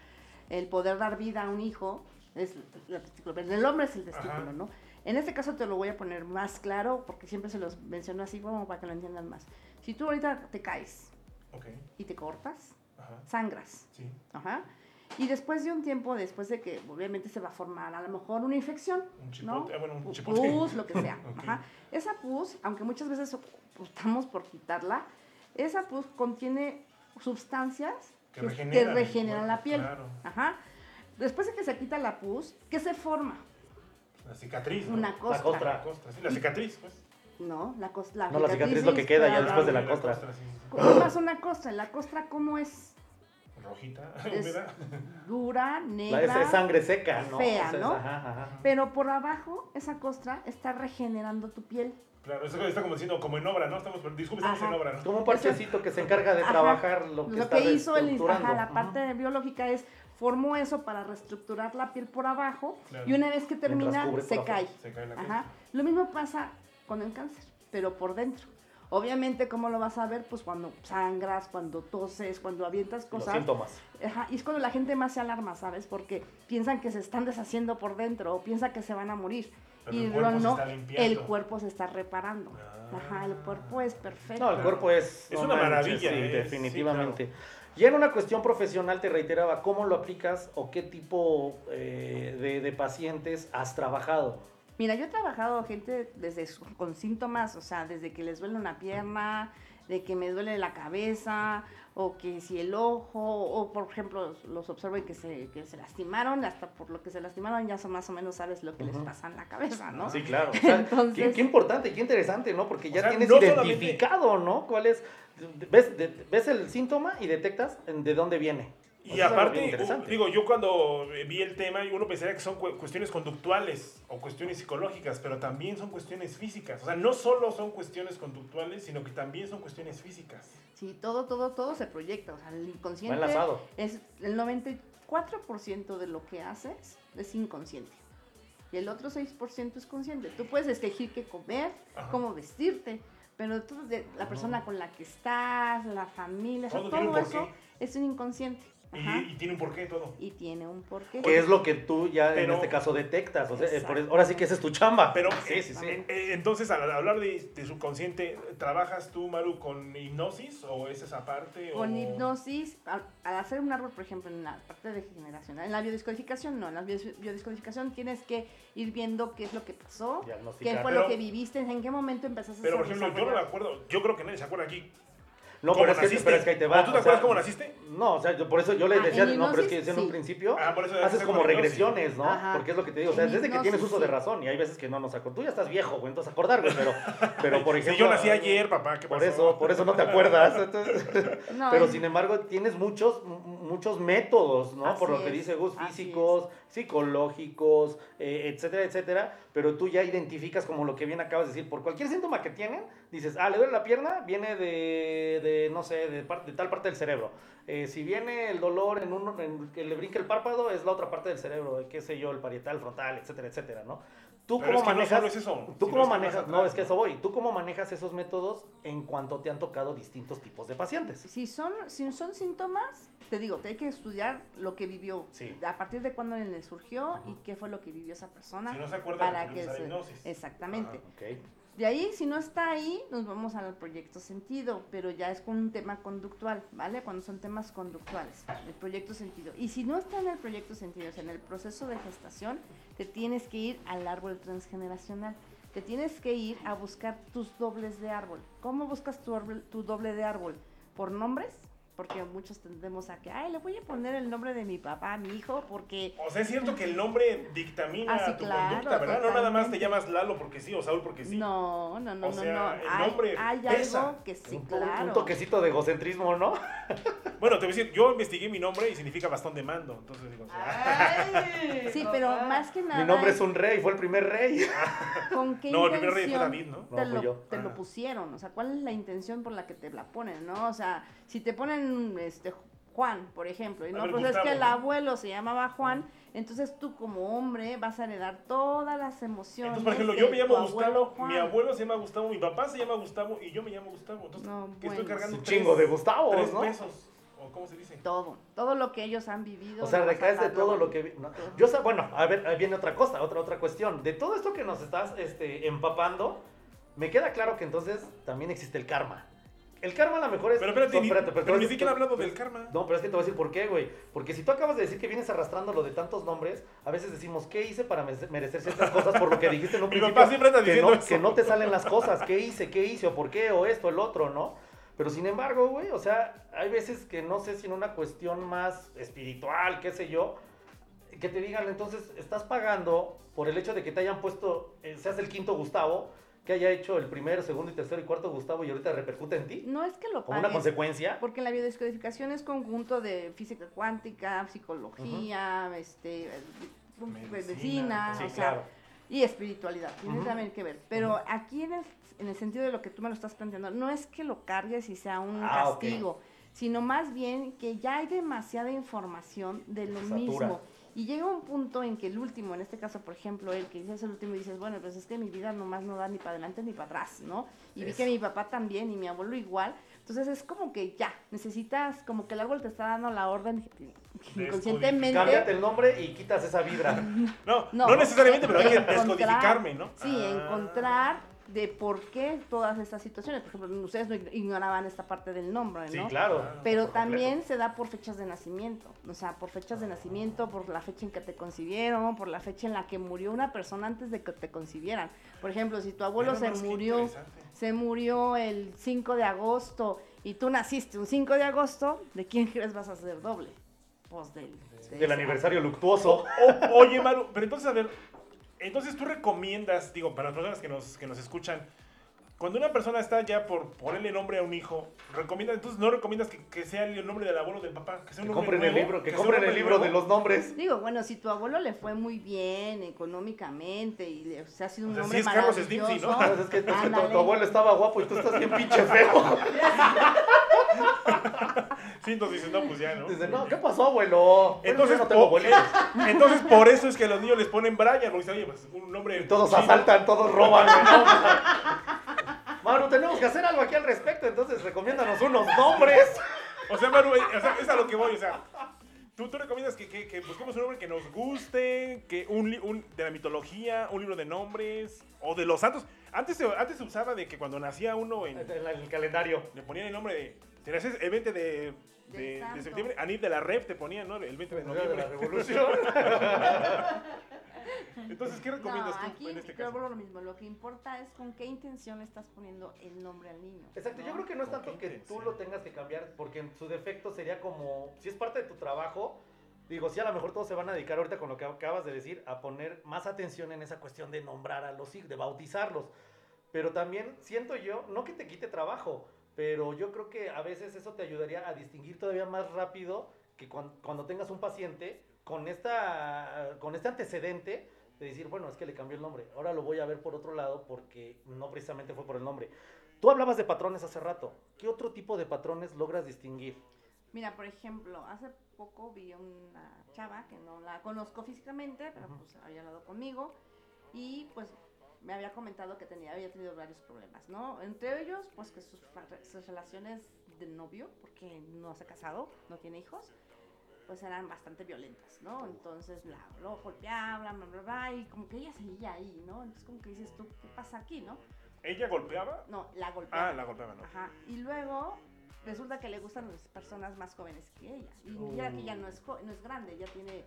el poder dar vida a un hijo es la testículo. Pero el hombre es el testículo, Ajá. ¿no? En este caso te lo voy a poner más claro porque siempre se los menciono así como para que lo entiendan más. Si tú ahorita te caes Ok, y te cortas, ajá, sangras, sí. Ajá. Y después de un tiempo, después de que obviamente se va a formar a lo mejor una infección, Un chipote, ah, bueno, un. Pus, lo que sea. Ajá. Esa pus, aunque muchas veces optamos por quitarla, esa pus contiene sustancias Que que, regeneran que la piel. claro. Ajá. Después de que se quita la pus, ¿qué se forma? La cicatriz. ¿no? Una costra. costra. La costra, sí, la cicatriz, pues. No, la, cos- la No, la cicatriz es lo que queda ya después de la Ah, costra. sí, sí. ¿Cómo pasa una costra? La costra, ¿cómo es? Rojita, Es- húmeda. Dura, La, negra. esa es sangre seca, ¿no? fea, ¿no? ajá, ajá. Pero por abajo, esa costra está regenerando tu piel. Claro, eso está como diciendo, como en obra, ¿no? Estamos, disculpe, estamos en obra, ¿no? Como un parchecito que se encarga de Ajá. trabajar lo que Lo está que hizo el, ajá, la parte biológica es formó eso para reestructurar la piel por abajo Claro. y una vez que termina se cae. Se cae la. Lo mismo pasa con el cáncer, pero por dentro. Obviamente, ¿cómo lo vas a ver? Pues cuando sangras, cuando toses, cuando avientas Los cosas. síntomas. Ajá, y es cuando la gente más se alarma, ¿sabes? Porque piensan que se están deshaciendo por dentro o piensan que se van a morir. Pero y el cuerpo lo se no, está limpiando. el cuerpo se está reparando. Ah. Ajá, el cuerpo es perfecto. No, el cuerpo es... Es no una maravilla, sí, ¿eh? Sí, definitivamente. Ya en una cuestión profesional te reiteraba, ¿cómo lo aplicas o qué tipo eh, de, de pacientes has trabajado? Mira, yo he trabajado gente desde su- con síntomas, o sea, desde que les duele una pierna, de que me duele la cabeza, o que si el ojo, o por ejemplo, los observo y que se, que se lastimaron, hasta por lo que se lastimaron ya son más o menos sabes lo que les pasa en la cabeza, ¿no? Sí, claro. O sea, Entonces- qué, qué importante, qué interesante, ¿no? Porque O ya sea, tienes no solamente- identificado, ¿no? ¿Cuál es? Ves, de- ves el síntoma y detectas de dónde viene. Y aparte, digo, yo cuando vi el tema, uno pensaría que son cu- cuestiones conductuales o cuestiones psicológicas, pero también son cuestiones físicas. O sea, no solo son cuestiones conductuales, sino que también son cuestiones físicas. Sí, todo, todo, todo se proyecta, o sea, el Va inconsciente enlazado. es el 94% de lo que haces es inconsciente. Y el otro 6% es consciente. Tú puedes elegir qué comer, Ajá. cómo vestirte, pero tú, de la persona con la que estás, la familia, o sea, Todo eso es un inconsciente. Y, y tiene un porqué todo. Y tiene un porqué. Que es lo que tú ya Pero- en este caso detectas. O sea, eh, por Exacto. eso- ahora sí que esa es tu chamba. Pero, sí, sí, sí. eh, eh, entonces, al hablar de, de subconsciente, ¿trabajas tú, Maru, con hipnosis o es esa parte? Con o... hipnosis, al, al hacer un árbol, por ejemplo, en la parte de generacional, en la biodescodificación no, en la biodescodificación tienes que ir viendo qué es lo que pasó, qué fue Pero- lo que viviste, en qué momento empezaste Pero, a por ejemplo, yo no me acuerdo, yo creo que nadie se acuerda aquí. No, ¿Cómo pero es, que, pero es que ahí te va. ¿O tú te acuerdas sea, cómo naciste? No, o sea, yo por eso yo le Ah, decía, no, pero es que hipnosis, en un sí. principio Ah, por eso haces como regresiones, ¿no? Ajá. Porque es lo que te digo, o sea, desde que tienes uso de sí. razón y hay veces que no nos acordamos. Tú ya estás viejo, güey, entonces acordar, güey, pero, pero por Si ejemplo... yo nací ayer, papá, ¿qué Por pasó? eso, por eso no te acuerdas. entonces- No, pero sin embargo, tienes muchos, muchos métodos, ¿no? Por lo que dice Gus, físicos, psicológicos, eh, etcétera, etcétera. Pero tú ya identificas como lo que bien acabas de decir. Por cualquier síntoma que tienen, dices, ah, le duele la pierna, viene de, de no sé, de, par- de tal parte del cerebro. Eh, si viene el dolor en, uno, en que le brinque el párpado, es la otra parte del cerebro, qué sé yo, el parietal, frontal, etcétera, etcétera, ¿no? ¿Tú Pero cómo es que no manejas? solo es eso, ¿Tú cómo que manejas? atrás, No, es que ¿no? eso voy. ¿Tú cómo manejas esos métodos en cuanto te han tocado distintos tipos de pacientes? Si son, si son síntomas, te digo, te hay que estudiar lo que vivió, Sí. a partir de cuándo le surgió y qué fue lo que vivió esa persona. Si no se acuerda, para recurrimos que a la se- hipnosis. Exactamente. Ok. De ahí, si no está ahí, nos vamos al proyecto sentido, pero ya es con un tema conductual, ¿vale? Cuando son temas conductuales, el proyecto sentido. Y si no está en el proyecto sentido, o sea, en el proceso de gestación, te tienes que ir al árbol transgeneracional. Te tienes que ir a buscar tus dobles de árbol. ¿Cómo buscas tu, árbol- tu doble de árbol? ¿Por nombres? Porque muchos tendemos a que, ay, le voy a poner el nombre de mi papá a mi hijo porque O sea, es cierto que el nombre dictamina Ah, sí, tu claro, conducta, ¿verdad? No nada más te llamas Lalo porque sí o Saúl porque sí. No, no, no, O no, sea, no. el Hay, nombre hay pesa. algo que sí, un, un claro. toquecito de egocentrismo, ¿no? Bueno, te voy a decir, yo investigué mi nombre y significa bastón de mando. Entonces digo, o sea, Sí, pero más que nada. Mi nombre es un rey, fue el primer rey. ¿Con qué No, el primer rey fue intención David, ¿no? Te, No, fui lo, yo. te lo Ah. pusieron. O sea, ¿cuál es la intención por la que te la ponen, no? O sea, si te ponen este Juan, por ejemplo, y no, ver, pues es Gustavo, que el abuelo se llamaba Juan, entonces tú como hombre vas a heredar todas las emociones. Entonces, por ejemplo, yo me llamo Gustavo, Juan. mi abuelo se llama Gustavo, mi papá se llama Gustavo y yo me llamo Gustavo. Entonces, No, que estoy bueno. cargando Un tres- chingo de Gustavos, tres ¿no? pesos. ¿O cómo se dice? Todo, todo lo que ellos han vivido. O sea, recaes de todo lo que... no, Yo sé, bueno, a ver, ahí viene otra cosa, otra, otra cuestión. De todo esto que nos estás este, empapando, me queda claro que entonces también existe el karma. El karma a lo mejor es... Pero espérate, no, ni, pero ni siquiera he hablado del karma. No, pero es que te voy a decir por qué, güey. Porque si tú acabas de decir que vienes arrastrando lo de tantos nombres, a veces decimos, ¿qué hice para mere- merecer ciertas cosas por lo que dijiste en un Mi principio? papá siempre que diciendo no, eso. que no te salen las cosas, ¿qué hice? ¿Qué hice? ¿O por qué? ¿O esto? ¿El otro? ¿No? Pero sin embargo, güey, o sea, hay veces que no sé si en una cuestión más espiritual, qué sé yo, que te digan, entonces, estás pagando por el hecho de que te hayan puesto, eh, seas el quinto Gustavo, que haya hecho el primero, segundo y tercero y cuarto Gustavo y ahorita repercute en ti, No es que lo como una pagues, consecuencia. Porque la biodescodificación es conjunto de física cuántica, psicología, este, eh, Medicina, medicina, Sí, o sea, claro. y espiritualidad, tiene también que ver. Pero aquí en el, en el sentido de lo que tú me lo estás planteando, no es que lo cargues y sea un Ah, castigo, sino más bien que ya hay demasiada información de lo Satura. mismo. Y llega un punto en que el último, en este caso, por ejemplo, el que dices el último y dices, bueno, pues es que mi vida nomás no da ni para adelante ni para atrás, ¿no? Y vi que mi papá también y mi abuelo igual. Entonces es como que ya, necesitas, como que el árbol te está dando la orden inconscientemente. Cámbiate el nombre y quitas esa vibra. No, no, No, necesariamente, pero hay que descodificarme, ¿no? Sí, Ah. encontrar de por qué todas estas situaciones. Por ejemplo, ustedes no ignoraban esta parte del nombre, Sí, ¿no? claro. Pero también se da por fechas de nacimiento, o sea, por fechas de nacimiento, por la fecha en que te concibieron, por la fecha en la que murió una persona antes de que te concibieran. Por ejemplo, si tu abuelo se murió, se murió el 5 de agosto y tú naciste un 5 de agosto, ¿de quién crees vas a ser doble? Pues del, de Del aniversario luctuoso. O- oye, Maru, pero entonces, a ver, entonces tú recomiendas, digo, para las personas que nos, que nos escuchan, cuando una persona está ya por ponerle nombre a un hijo, recomiendas, entonces no recomiendas que, que sea el nombre del abuelo o del papá, que sea un Que nombre compren el nuevo, libro, que compren el libro de los nombres. Digo, bueno, si tu abuelo le fue muy bien económicamente y le, o sea, ha sido un O sea, hombre sí es Carlos Slim, sí, ¿no? maravilloso, es que, es que tu, tu abuelo estaba guapo y tú estás bien pinche feo. Sí, entonces dices, no, pues ya, ¿no? Dice, no, ¿qué pasó, abuelo? Entonces, no tengo entonces, por eso es que a los niños les ponen Brian, porque dicen, oye, pues un nombre. Y todos chino. asaltan, todos roban, ¿no? Maru, tenemos que hacer algo aquí al respecto, entonces recomiéndanos unos nombres. O sea, Maru, eh, o sea, es a lo que voy, o sea, ¿Tú, tú recomiendas que, que- que busquemos un nombre que nos guste, que un, un- de la mitología, un libro de nombres, o de los santos. Antes se, antes se usaba de que cuando nacía uno en, En el calendario. le ponían el nombre de. Si naces el 20 de, de, de septiembre, Anif de la Rep te ponían, ¿no? El 20 de de la noviembre. revolución. Entonces, ¿qué recomiendas No, tú aquí en este yo caso? a lo mismo. Lo que importa es con qué intención le estás poniendo el nombre al niño. Exacto, yo creo que no es ¿Con tanto que tú lo tengas que cambiar, porque en su defecto sería como, si es parte de tu trabajo, digo, sí, a lo mejor todos se van a dedicar ahorita con lo que acabas de decir, a poner más atención en esa cuestión de nombrar a los hijos, de bautizarlos. Pero también siento yo, no que te quite trabajo, pero yo creo que a veces eso te ayudaría a distinguir todavía más rápido que cuan- cuando, tengas un paciente con, esta, con este antecedente de decir, bueno, es que le cambió el nombre, ahora lo voy a ver por otro lado porque no precisamente fue por el nombre. Tú hablabas de patrones hace rato. ¿Qué otro tipo de patrones logras distinguir? Mira, por ejemplo, hace poco vi una chava que no la conozco físicamente, pero pues había hablado conmigo y pues me había comentado que tenía, había tenido varios problemas, ¿no? Entre ellos, pues que sus, sus relaciones de novio, porque no se ha casado, no tiene hijos, pues eran bastante violentas, ¿no? Entonces la lo golpeaba, bla, bla, bla, y como que ella seguía ahí, ¿no? Entonces como que dices tú, ¿qué pasa aquí, no? ¿Ella golpeaba? No, la golpeaba. Ah, la golpeaba, ¿no? Ajá. Y luego resulta que le gustan las personas más jóvenes que ella. Y mira que ella no es, no es grande, ella tiene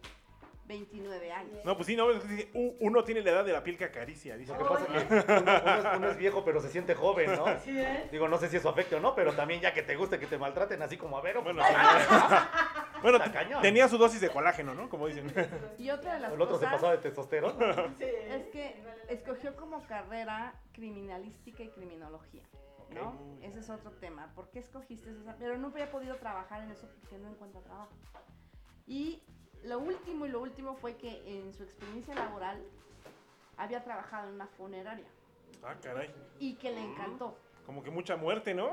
29 años. No, pues sí, no, es que dice, "U- uno tiene la edad de la piel que acaricia, dice. Lo que pasa es que uno, uno es, uno es viejo, pero se siente joven, ¿no? Sí, ¿eh? Digo, no sé si eso afecte o no, pero también ya que te guste que te maltraten así como a Vero. Bueno, pues, bueno, tenía su dosis de colágeno, ¿no? Como dicen. Y otra de las el otro se pasaba de testosterona. Sí. es que escogió como carrera criminalística y criminología. ¿no? Ese es otro tema. ¿Por qué escogiste esa? Pero no había podido trabajar en eso porque no encuentra trabajo. Y lo último y lo último fue que en su experiencia laboral había trabajado en una funeraria Ah, caray. y que le encantó. Como que mucha muerte, ¿no?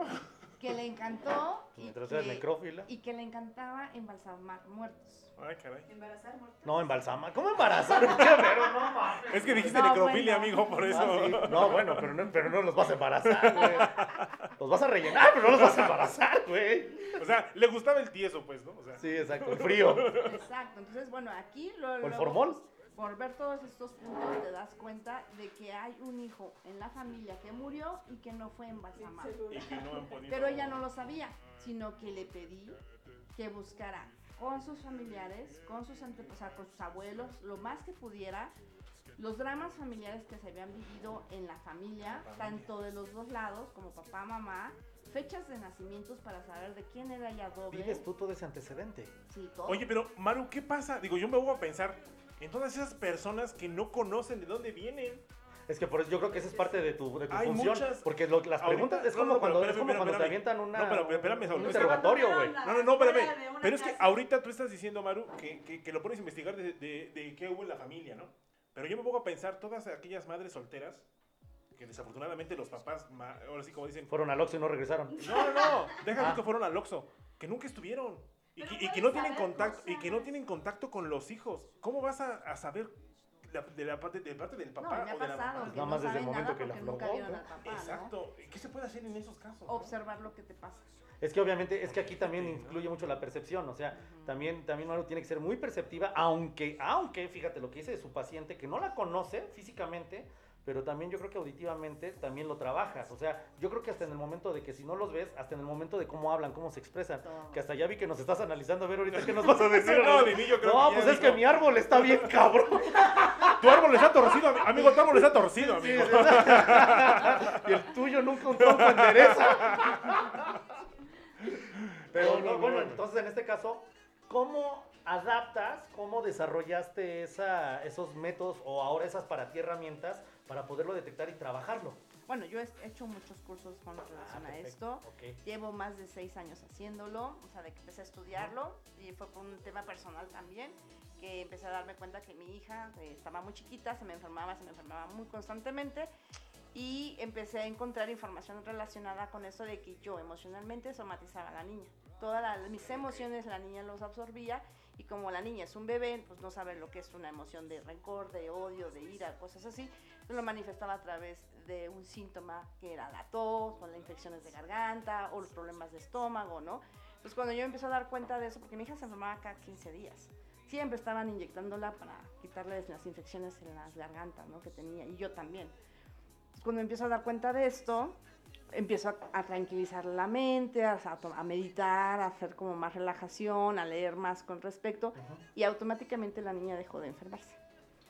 Que le encantó y Mientras que, necrófila. y que le encantaba embalsamar muertos. Ay, caray. Embarazar muerto. No, embalsama. ¿Cómo embarazar? ¿Qué, Vero? No mames. Es que dijiste No, necrofilia, bueno. amigo, por eso. Ah, sí. No, bueno, pero no, pero no los vas a embarazar, güey. Los vas a rellenar, pero no los vas a embarazar, güey. O sea, le gustaba el tieso, pues, ¿no? O sea, Sí, exacto, el frío. Exacto. Entonces, bueno, aquí lo, ¿O el formol? por ver todos estos puntos te das cuenta de que hay un hijo en la familia que murió y que no fue embalsamado. y que no han podido. Pero ella no lo sabía, sino que le pedí que buscara con sus familiares, con sus antepasados, con sus abuelos, lo más que pudiera, los dramas familiares que se habían vivido en la familia, tanto de los dos lados, como papá, mamá, fechas de nacimientos para saber de quién era ella doble. Vives tú todo ese antecedente. Sí, todo. Oye, pero Maru, ¿qué pasa? Digo, yo me voy a pensar en todas esas personas que no conocen de dónde vienen. Es que por eso yo creo que esa es parte de tu, de tu Hay función. muchas- Porque lo- las Ahorita- preguntas es no, como no, cuando, pero es como espérame, cuando te avientan una, No, pero espérame, un interrogatorio, güey. Cuando No, no, no, espérame. Pero es que ahorita tú estás diciendo, Maru, que, que, que lo pones a investigar de, de, de qué hubo en la familia, ¿no? Pero yo me pongo a pensar todas aquellas madres solteras que desafortunadamente los papás, ahora sí como dicen, Fueron al Oxxo y no regresaron. no, no, no, deja Ah. que fueron al Oxxo, que nunca estuvieron. Y que, y que no tienen contacto y que no tienen contacto con los hijos. ¿Cómo vas a, a saber la- de la parte de parte del no, papá me ha o de la pasado, mamá? que Nada no más desde el momento nada que la aflojó, ¿no? ¿no? Exacto. ¿Qué se puede hacer en esos casos? no? Observar lo que te pasa. Es que obviamente, es que aquí también influye mucho la percepción, o sea, también, también uno tiene que ser muy perceptiva, aunque, aunque, fíjate lo que dice de su paciente, que no la conoce físicamente, pero también yo creo que auditivamente también lo trabajas, o sea, yo creo que hasta en el momento de que si no los ves, hasta en el momento de cómo hablan, cómo se expresan, Todo. que hasta ya vi que nos estás analizando, a ver ahorita qué nos vas a decir. No, Dini, yo creo No, que ya pues es dijo. que mi árbol está bien cabrón. Tu árbol está torcido, ami- amigo, tu árbol está torcido, Sí, amigo. y el tuyo nunca un tronco endereza. Pero No, no, no, no, bueno, no. entonces en este caso, ¿cómo adaptas, cómo desarrollaste esa, esos métodos o ahora esas para ti herramientas para poderlo detectar y trabajarlo? Bueno, yo he hecho muchos cursos con relación a perfecto, esto. Llevo más de seis años haciéndolo, o sea, de que empecé a estudiarlo y fue por un tema personal también, que empecé a darme cuenta que mi hija eh, estaba muy chiquita, se me enfermaba, se me enfermaba muy constantemente y empecé a encontrar información relacionada con eso de que yo emocionalmente somatizaba a la niña. Todas las- mis emociones la niña los absorbía y como la niña es un bebé, pues no sabe lo que es una emoción de rencor, de odio, de ira, cosas así. Entonces lo manifestaba a través de un síntoma que era la tos o las infecciones de garganta o los problemas de estómago, ¿no? Entonces cuando yo empecé a dar cuenta de eso, porque mi hija se enfermaba cada 15 días, siempre estaban inyectándola para quitarle las infecciones en las gargantas, ¿no? Que tenía, y yo también. Entonces, cuando empiezo a dar cuenta de esto, empiezo a, a tranquilizar la mente, a, a meditar, a hacer como más relajación, a leer más con respecto, y automáticamente la niña dejó de enfermarse.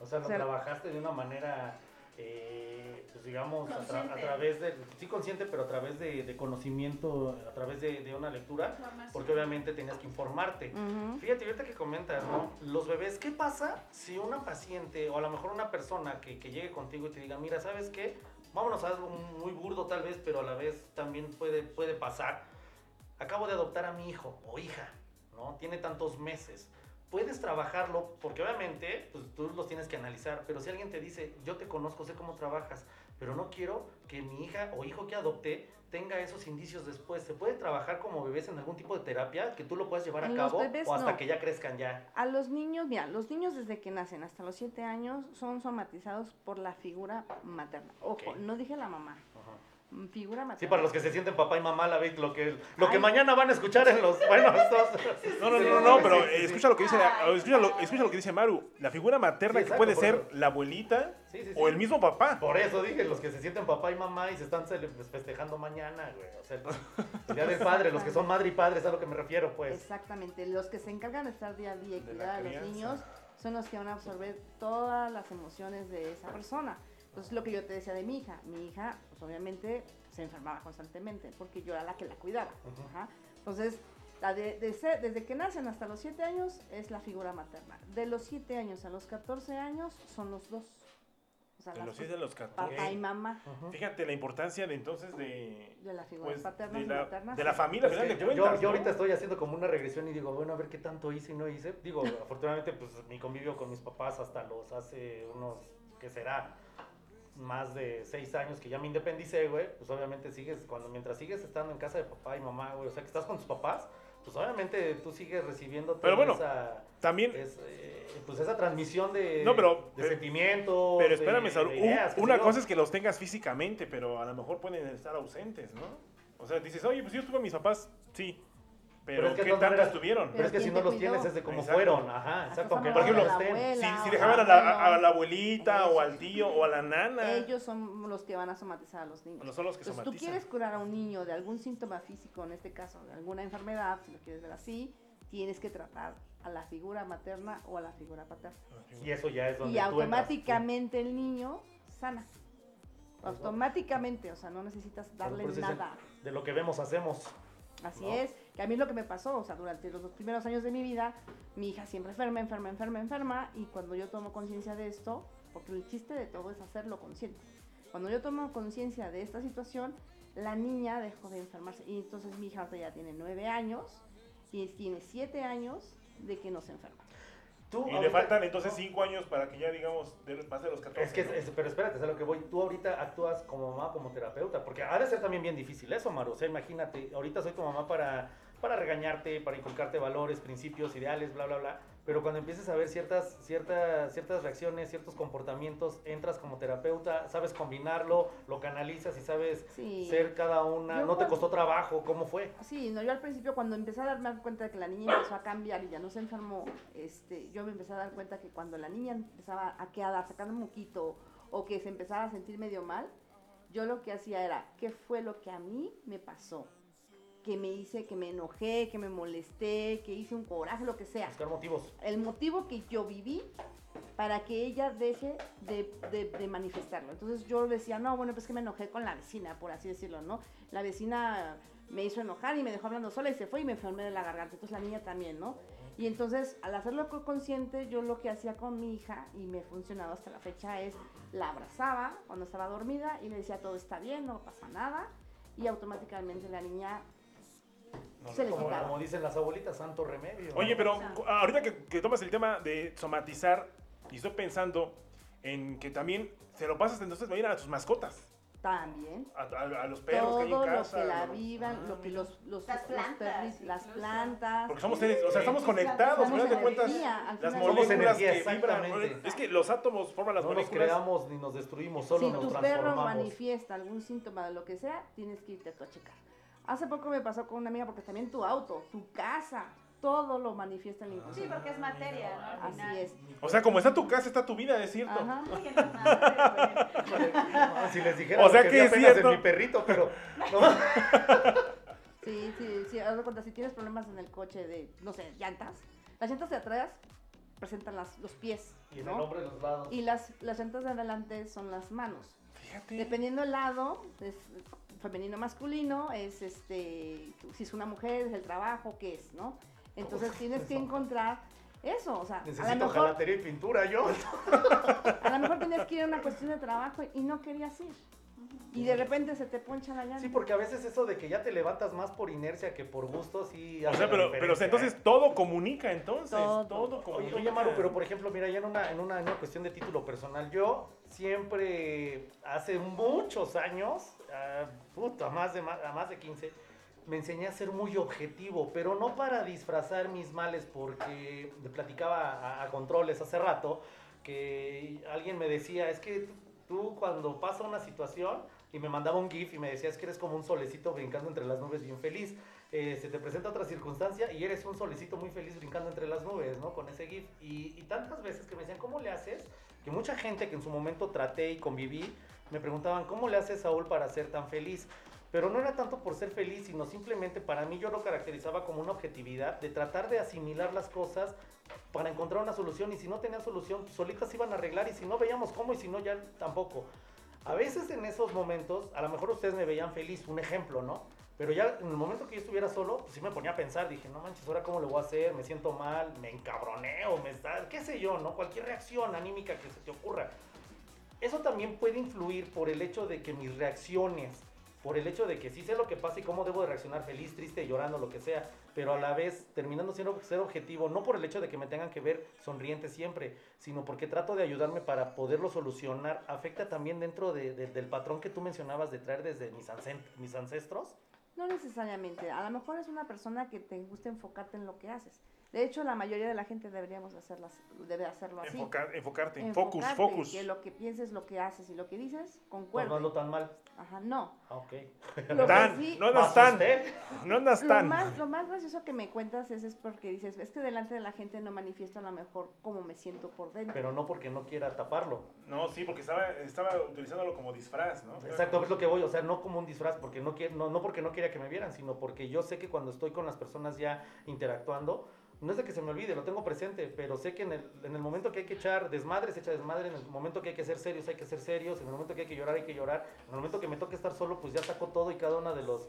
O sea, lo O sea, trabajaste de una manera, eh, pues digamos, a, tra- a través de, sí consciente, pero a través de, de conocimiento, a través de, de una lectura, porque obviamente tenías que informarte. Ujú. Fíjate, ahorita que comentas, ¿no? Los bebés, ¿qué pasa si una paciente o a lo mejor una persona que, que llegue contigo y te diga, mira, ¿sabes qué? Vámonos a algo muy burdo tal vez, pero a la vez también puede, puede pasar. Acabo de adoptar a mi hijo o hija, ¿no? Tiene tantos meses. Puedes trabajarlo porque obviamente pues, tú los tienes que analizar, pero si alguien te dice, yo te conozco, sé cómo trabajas, pero no quiero que mi hija o hijo que adopté tenga esos indicios después. ¿Se puede trabajar como bebés en algún tipo de terapia que tú lo puedas llevar a cabo bebés, o hasta no. que ya crezcan ya? A los niños, mira, los niños desde que nacen hasta los 7 años son somatizados por la figura materna. Ojo, no dije la mamá, Ajá. Figura materna. Sí, para los que se sienten papá y mamá, la vez lo que, lo que Ay. mañana van a escuchar en los. Bueno, estos. No, no, no, no, no, pero eh, escucha lo que dice, escucha lo, escucha lo que dice Maru. La figura materna Sí, que puede ser eso. la abuelita Sí, sí, sí. o el mismo papá. Por eso dije, los que se sienten papá y mamá y se están pues, festejando mañana, güey. O sea, el día del padre, los que son madre y padre, es a lo que me refiero, pues. Exactamente, los que se encargan de estar día a día y cuidar a los niños son los que van a absorber todas las emociones de esa persona. Entonces, lo que yo te decía de mi hija, mi hija, pues obviamente se enfermaba constantemente porque yo era la que la cuidaba. Ajá. Entonces, la de- de ser- desde que nacen hasta los 7 años es la figura materna. De los 7 años a los 14 años son los dos. O sea, De los dos, 7 a los 14. papá y mamá. Fíjate la importancia de entonces de, de la figura pues, paterna de, y la, materna. de la familia, al Es final que yo, cuentas. yo ¿no? ahorita estoy haciendo como una regresión y digo, bueno, a ver qué tanto hice y no hice. Digo, afortunadamente, pues mi convivio con mis papás hasta los hace unos, ¿qué será? Más de seis años que ya me independicé, güey. Pues obviamente sigues, cuando mientras sigues estando en casa de papá y mamá, güey, o sea, que estás con tus papás, pues obviamente tú sigues recibiendo Pero bueno, esa, También, es, eh, pues esa transmisión de, No, pero- de pero- sentimientos. pero espérame, de ideas, una cosa es que los tengas físicamente, pero a lo mejor pueden estar ausentes, ¿no? O sea, dices, oye, pues yo estuve a mis papás, sí, pero, Pero es que ¿qué maneras- estuvieron? Pero es que ¿quién si no los tienes es de cómo Exacto. fueron. Ajá, exacto. Por ejemplo. Si, si dejaban a la, a la abuelita o al tío o a la nana, Ellos son los que van a somatizar a los niños. no son los que Entonces, tú somatizan. quieres curar a un niño de algún síntoma físico, en este caso de alguna enfermedad, si lo quieres ver así, tienes que tratar a la figura materna o a la figura paterna. Y eso ya es donde Y tú entras. automáticamente el niño sana. Automáticamente, o sea, no necesitas darle nada. De lo que vemos, hacemos. Así ¿no? es, que a mí es lo que me pasó, o sea, durante los dos primeros años de mi vida, mi hija siempre enferma, enferma, enferma, enferma, y cuando yo tomo conciencia de esto, porque el chiste de todo es hacerlo consciente, cuando yo tomo conciencia de esta situación, la niña dejó de enfermarse, y entonces mi hija ya tiene nueve años, y tiene siete años de que no se enferma. Tú Y le faltan entonces 5 años para que ya, digamos, de- pase los 14. Es que, ¿no? es- pero espérate, es a lo que voy. Tú ahorita actúas como mamá, como terapeuta, porque ha de ser también bien difícil eso, Maru. O sea, imagínate, ahorita soy tu mamá para, para regañarte, para inculcarte valores, principios, ideales, bla, bla, bla. Pero cuando empieces a ver ciertas, ciertas, ciertas reacciones, ciertos comportamientos, entras como terapeuta, sabes combinarlo, lo canalizas y sabes Sí. ser cada una. Yo ¿No te costó trabajo? ¿Cómo fue? Sí, no, yo al principio cuando empecé a darme cuenta de que la niña empezó a cambiar y ya no se enfermó, este, yo me empecé a dar cuenta que cuando la niña empezaba a quedar, sacar un moquito o que se empezaba a sentir medio mal, yo lo que hacía era, ¿qué fue lo que a mí me pasó? Que me hice, que me enojé, que me molesté, que hice un coraje, lo que sea. Buscar motivos. El motivo que yo viví para que ella deje de, de- de manifestarlo. Entonces yo decía, no, bueno, pues que me enojé con la vecina, por así decirlo, ¿no? La vecina me hizo enojar y me dejó hablando sola y se fue y me enfermé de la garganta. Entonces la niña también, ¿no? Y entonces al hacerlo co- consciente, yo lo que hacía con mi hija, y me ha funcionado hasta la fecha, es la abrazaba cuando estaba dormida y le decía, todo está bien, no pasa nada. Y automáticamente la niña No, se Como, como dicen las abuelitas, santo remedio. Oye, ¿no? pero ahorita que, que tomas el tema de somatizar, y estoy pensando en que también se lo pasas entonces va a ir a tus mascotas, También. a, a- a los perros que hay en todo lo casa. que la ¿no? vivan, Ah, lo que los, los, Las los plantas, perris- las plantas. Porque somos seres, o sea, estamos conectados, final de cuentas. energía, Las moléculas energía, que vibran. Es que los átomos forman las no nos moléculas. creamos ni nos destruimos, solo si nos tu perro transformamos. manifiesta algún síntoma de lo que sea, tienes que irte a checar. Hace poco me pasó con una amiga porque también tu auto, tu casa, todo lo manifiesta el Sí, inconsciente. porque es materia, ¿no? Al Así es. O sea, como está tu casa, está tu vida, es cierto. Ajá. Que si les dijera O sea que vi es cierto. en mi perrito, pero no, Sí, sí, sí, haz cuenta, si tienes problemas en el coche de, no sé, llantas, las llantas de atrás presentan las, los pies, y en ¿no? el hombre de los lados. Y las, las llantas de adelante son las manos. Fíjate. Dependiendo del lado, es femenino masculino, es este, si es una mujer, es el trabajo, qué es, ¿no? Entonces tienes que encontrar eso, o sea, a lo Necesito mejor, jalatería y pintura yo. a lo mejor tenías que ir a una cuestión de trabajo y no querías ir. Y de repente se te poncha la llanta. Sí, porque a veces eso de que ya te levantas más por inercia que por gusto, sí. O hace sea, la pero, pero diferencia, entonces ¿eh? todo comunica entonces. Todo. Todo, comunica. Oye, oye, Maru, pero por ejemplo, mira, ya en una, en, una, en una cuestión de título personal, yo siempre, hace muchos años, ah, puta, más de, a más de 15, me enseñé a ser muy objetivo, pero no para disfrazar mis males, porque le platicaba a, a controles hace rato que alguien me decía, es que tú cuando pasa una situación, y me mandaba un GIF y me decía, es que eres como un solecito brincando entre las nubes bien feliz. Eh, se te presenta otra circunstancia y eres un solecito muy feliz brincando entre las nubes, ¿no? Con ese GIF. Y, y tantas veces que me decían, ¿cómo le haces? Que mucha gente que en su momento traté y conviví, me preguntaban, ¿cómo le haces, Saúl, para ser tan feliz? Pero no era tanto por ser feliz, sino simplemente para mí yo lo caracterizaba como una objetividad de tratar de asimilar las cosas para encontrar una solución y si no tenían solución, solitas se iban a arreglar y si no veíamos cómo y si no ya tampoco. A veces en esos momentos, a lo mejor ustedes me veían feliz, un ejemplo, ¿no? Pero ya en el momento que yo estuviera solo, pues sí me ponía a pensar, dije, no manches, ahora cómo lo voy a hacer, me siento mal, me encabroneo, me está, qué sé yo, ¿no? Cualquier reacción anímica que se te ocurra. Eso también puede influir por el hecho de que mis reacciones, por el hecho de que sí sé lo que pasa y cómo debo de reaccionar, feliz, triste, llorando, lo que sea, pero a la vez terminando siendo ser objetivo, no por el hecho de que me tengan que ver sonriente siempre, sino porque trato de ayudarme para poderlo solucionar, afecta también dentro de- de- del patrón que tú mencionabas de traer desde mis, mis ancestros. No necesariamente. A lo mejor es una persona que te gusta enfocarte en lo que haces. De hecho, la mayoría de la gente deberíamos hacerlas, debe hacerlo así. Enfocar- enfocarte. Focus, Enfocarte, focus. Que lo que pienses, lo que haces y lo que dices, concuerde. no ando tan mal. Ajá, no. Ah, ok. Lo que Tan, sí- no ¿Me andas tan. No andas Lo tan. más, lo más gracioso que me cuentas es, es porque dices, es que delante de la gente no manifiesto a lo mejor cómo me siento por dentro. Pero no porque no quiera taparlo. No, sí, porque estaba, estaba utilizándolo como disfraz, ¿no? Exacto, es lo que voy, o sea, no como un disfraz, porque no, quiero, no, no porque no quería que me vieran, sino porque yo sé que cuando estoy con las personas ya interactuando, no es de que se me olvide, lo tengo presente, pero sé que en el, en el momento que hay que echar desmadre, se echa desmadre, en el momento que hay que ser serios, hay que ser serios, en el momento que hay que llorar, hay que llorar, en el momento que me toque estar solo, pues ya saco todo y cada uno de los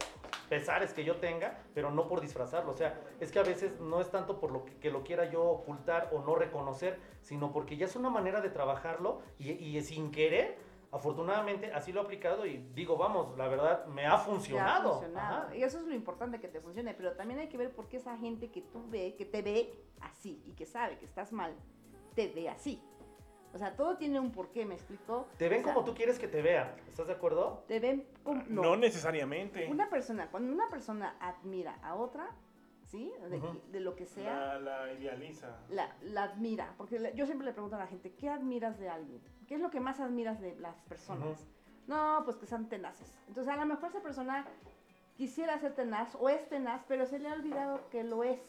pesares que yo tenga, pero no por disfrazarlo, o sea, es que a veces no es tanto por lo que, lo quiera yo ocultar o no reconocer, sino porque ya es una manera de trabajarlo y sin querer afortunadamente así lo he aplicado y digo, vamos, la verdad me ha Te ha funcionado. funcionado. Y eso es lo importante que te funcione, pero también hay que ver por qué esa gente que tú ve, que te ve así y que sabe que estás mal, te ve así. O sea, todo tiene un porqué, ¿me explico? Te ven O sea, como tú quieres que te vean, ¿estás de acuerdo? Te ven como... No, necesariamente. Una persona, cuando una persona admira a otra, ¿sí? De, Ujú. de lo que sea, La, la idealiza. la, la admira. Porque le- yo siempre le pregunto a la gente, ¿qué admiras de alguien? ¿Qué es lo que más admiras de las personas? No, pues que sean tenaces. Entonces, a lo mejor esa persona quisiera ser tenaz o es tenaz, pero se le ha olvidado que lo es.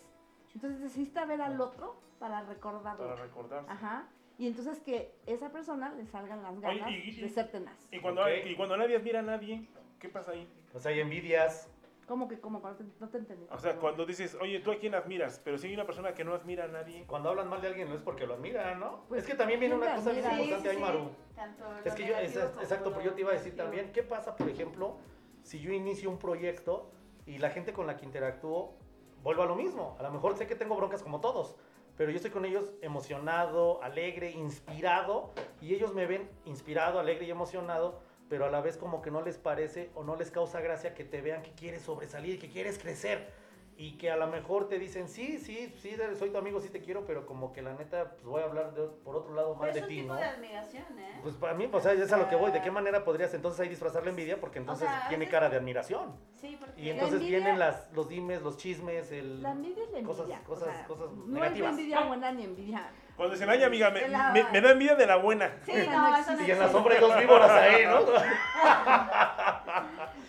Entonces necesita ver al otro para recordarlo. Para recordarse. Ajá. Y entonces que esa persona le salgan las Oye, ganas y- y- de ser tenaz. Y cuando, Ok. y cuando nadie admira a nadie, ¿qué pasa ahí? O sea, hay envidias. ¿Cómo que, cómo? No te, no te entendí. O sea, cuando dices, oye, ¿tú a quién admiras? Pero si hay una persona que no admira a nadie. Cuando hablan mal de alguien no es porque lo admiran, ¿no? Pues, es que también viene ¿quién una cosa bien importante ahí, Maru. Tanto Es que yo, es- exacto, pero yo te iba a decir también, ¿qué pasa, por ejemplo, si yo inicio un proyecto y la gente con la que interactúo vuelvo a lo mismo? A lo mejor sé que tengo broncas como todos, pero yo estoy con ellos emocionado, alegre, inspirado, y ellos me ven inspirado, alegre y emocionado, pero a la vez como que no les parece o no les causa gracia que te vean que quieres sobresalir, que quieres crecer. Y que a lo mejor te dicen, sí, sí, sí, soy tu amigo, sí te quiero, pero como que la neta, pues voy a hablar de- por otro lado es de ti, tipo ¿no? de admiración, ¿eh? Pues para mí, o sea, es a lo que voy. ¿De qué manera podrías entonces ahí disfrazar la envidia? Porque entonces sea, tiene cara de admiración. sí, porque... Y entonces envidia- vienen las, los dimes, los chismes, el... La envidia es la envidia. Cosas- o cosas- sea, cosas no negativas. es envidia buena ni envidia. Cuando dicen, ay, amiga, me, la- me- me da envidia de la buena. Sí, no, no eso no Y en la sombra hay dos víboras ahí, ¿no?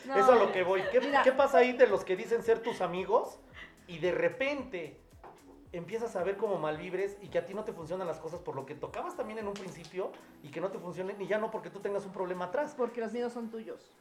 No. Eso a lo que voy. ¿Qué, Mira. qué pasa ahí de los que dicen ser tus amigos y de repente empiezas a ver como malvibres y que a ti no te funcionan las cosas por lo que tocabas también en un principio y que no te funcionen y ya no porque tú tengas un problema atrás? Porque los miedos son tuyos.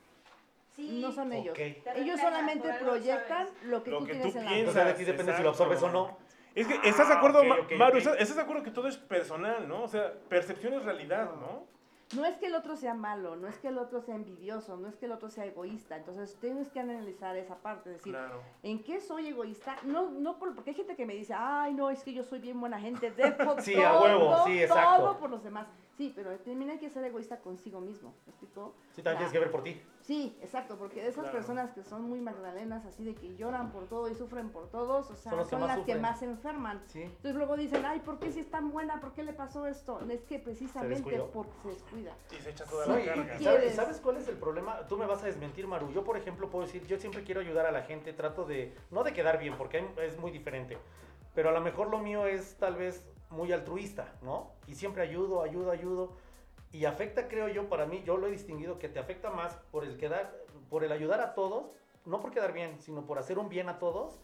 Sí. No son ellos. Ok. Te Ellos solamente proyectan lo que Lo tú que tienes tú en la piensas. O sea, de ti depende si lo absorbes o no. Es que, ¿estás de acuerdo, Ma- ok, Maru? ¿Estás, de acuerdo que todo es personal, no? O sea, percepción es realidad, ¿no? No es que el otro sea malo, no es que el otro sea envidioso, no es que el otro sea egoísta. Entonces tienes que analizar esa parte, decir, Claro. ¿en qué soy egoísta? No, no por, porque hay gente que me dice, ay, no, es que yo soy bien buena gente, dejo Sí, todo, a huevo, sí, exacto. todo por los demás. Sí, pero también hay que ser egoísta consigo mismo, ¿me explico? Sí, también tienes que ver por ti. Sí, exacto, porque de esas Claro. personas que son muy magdalenas, así de que lloran por todo y sufren por todos, o sea, Son son, que las que sufren. más se enferman. Sí. Entonces luego dicen, ay, ¿por qué si es tan buena? ¿Por qué le pasó esto? Es que precisamente descuidó. porque se descuida. Y se echa toda No, la carga. y Sí. ¿sabes, sabes cuál es el problema? Tú me vas a desmentir, Maru. Yo, por ejemplo, puedo decir, yo siempre quiero ayudar a la gente, trato de, no de quedar bien, porque es muy diferente, pero a lo mejor lo mío es tal vez muy altruista, ¿no? Y siempre ayudo, ayudo, ayudo. Y afecta, creo yo, para mí, yo lo he distinguido, que te afecta más por el quedar, por el ayudar a todos, no por quedar bien, sino por hacer un bien a todos.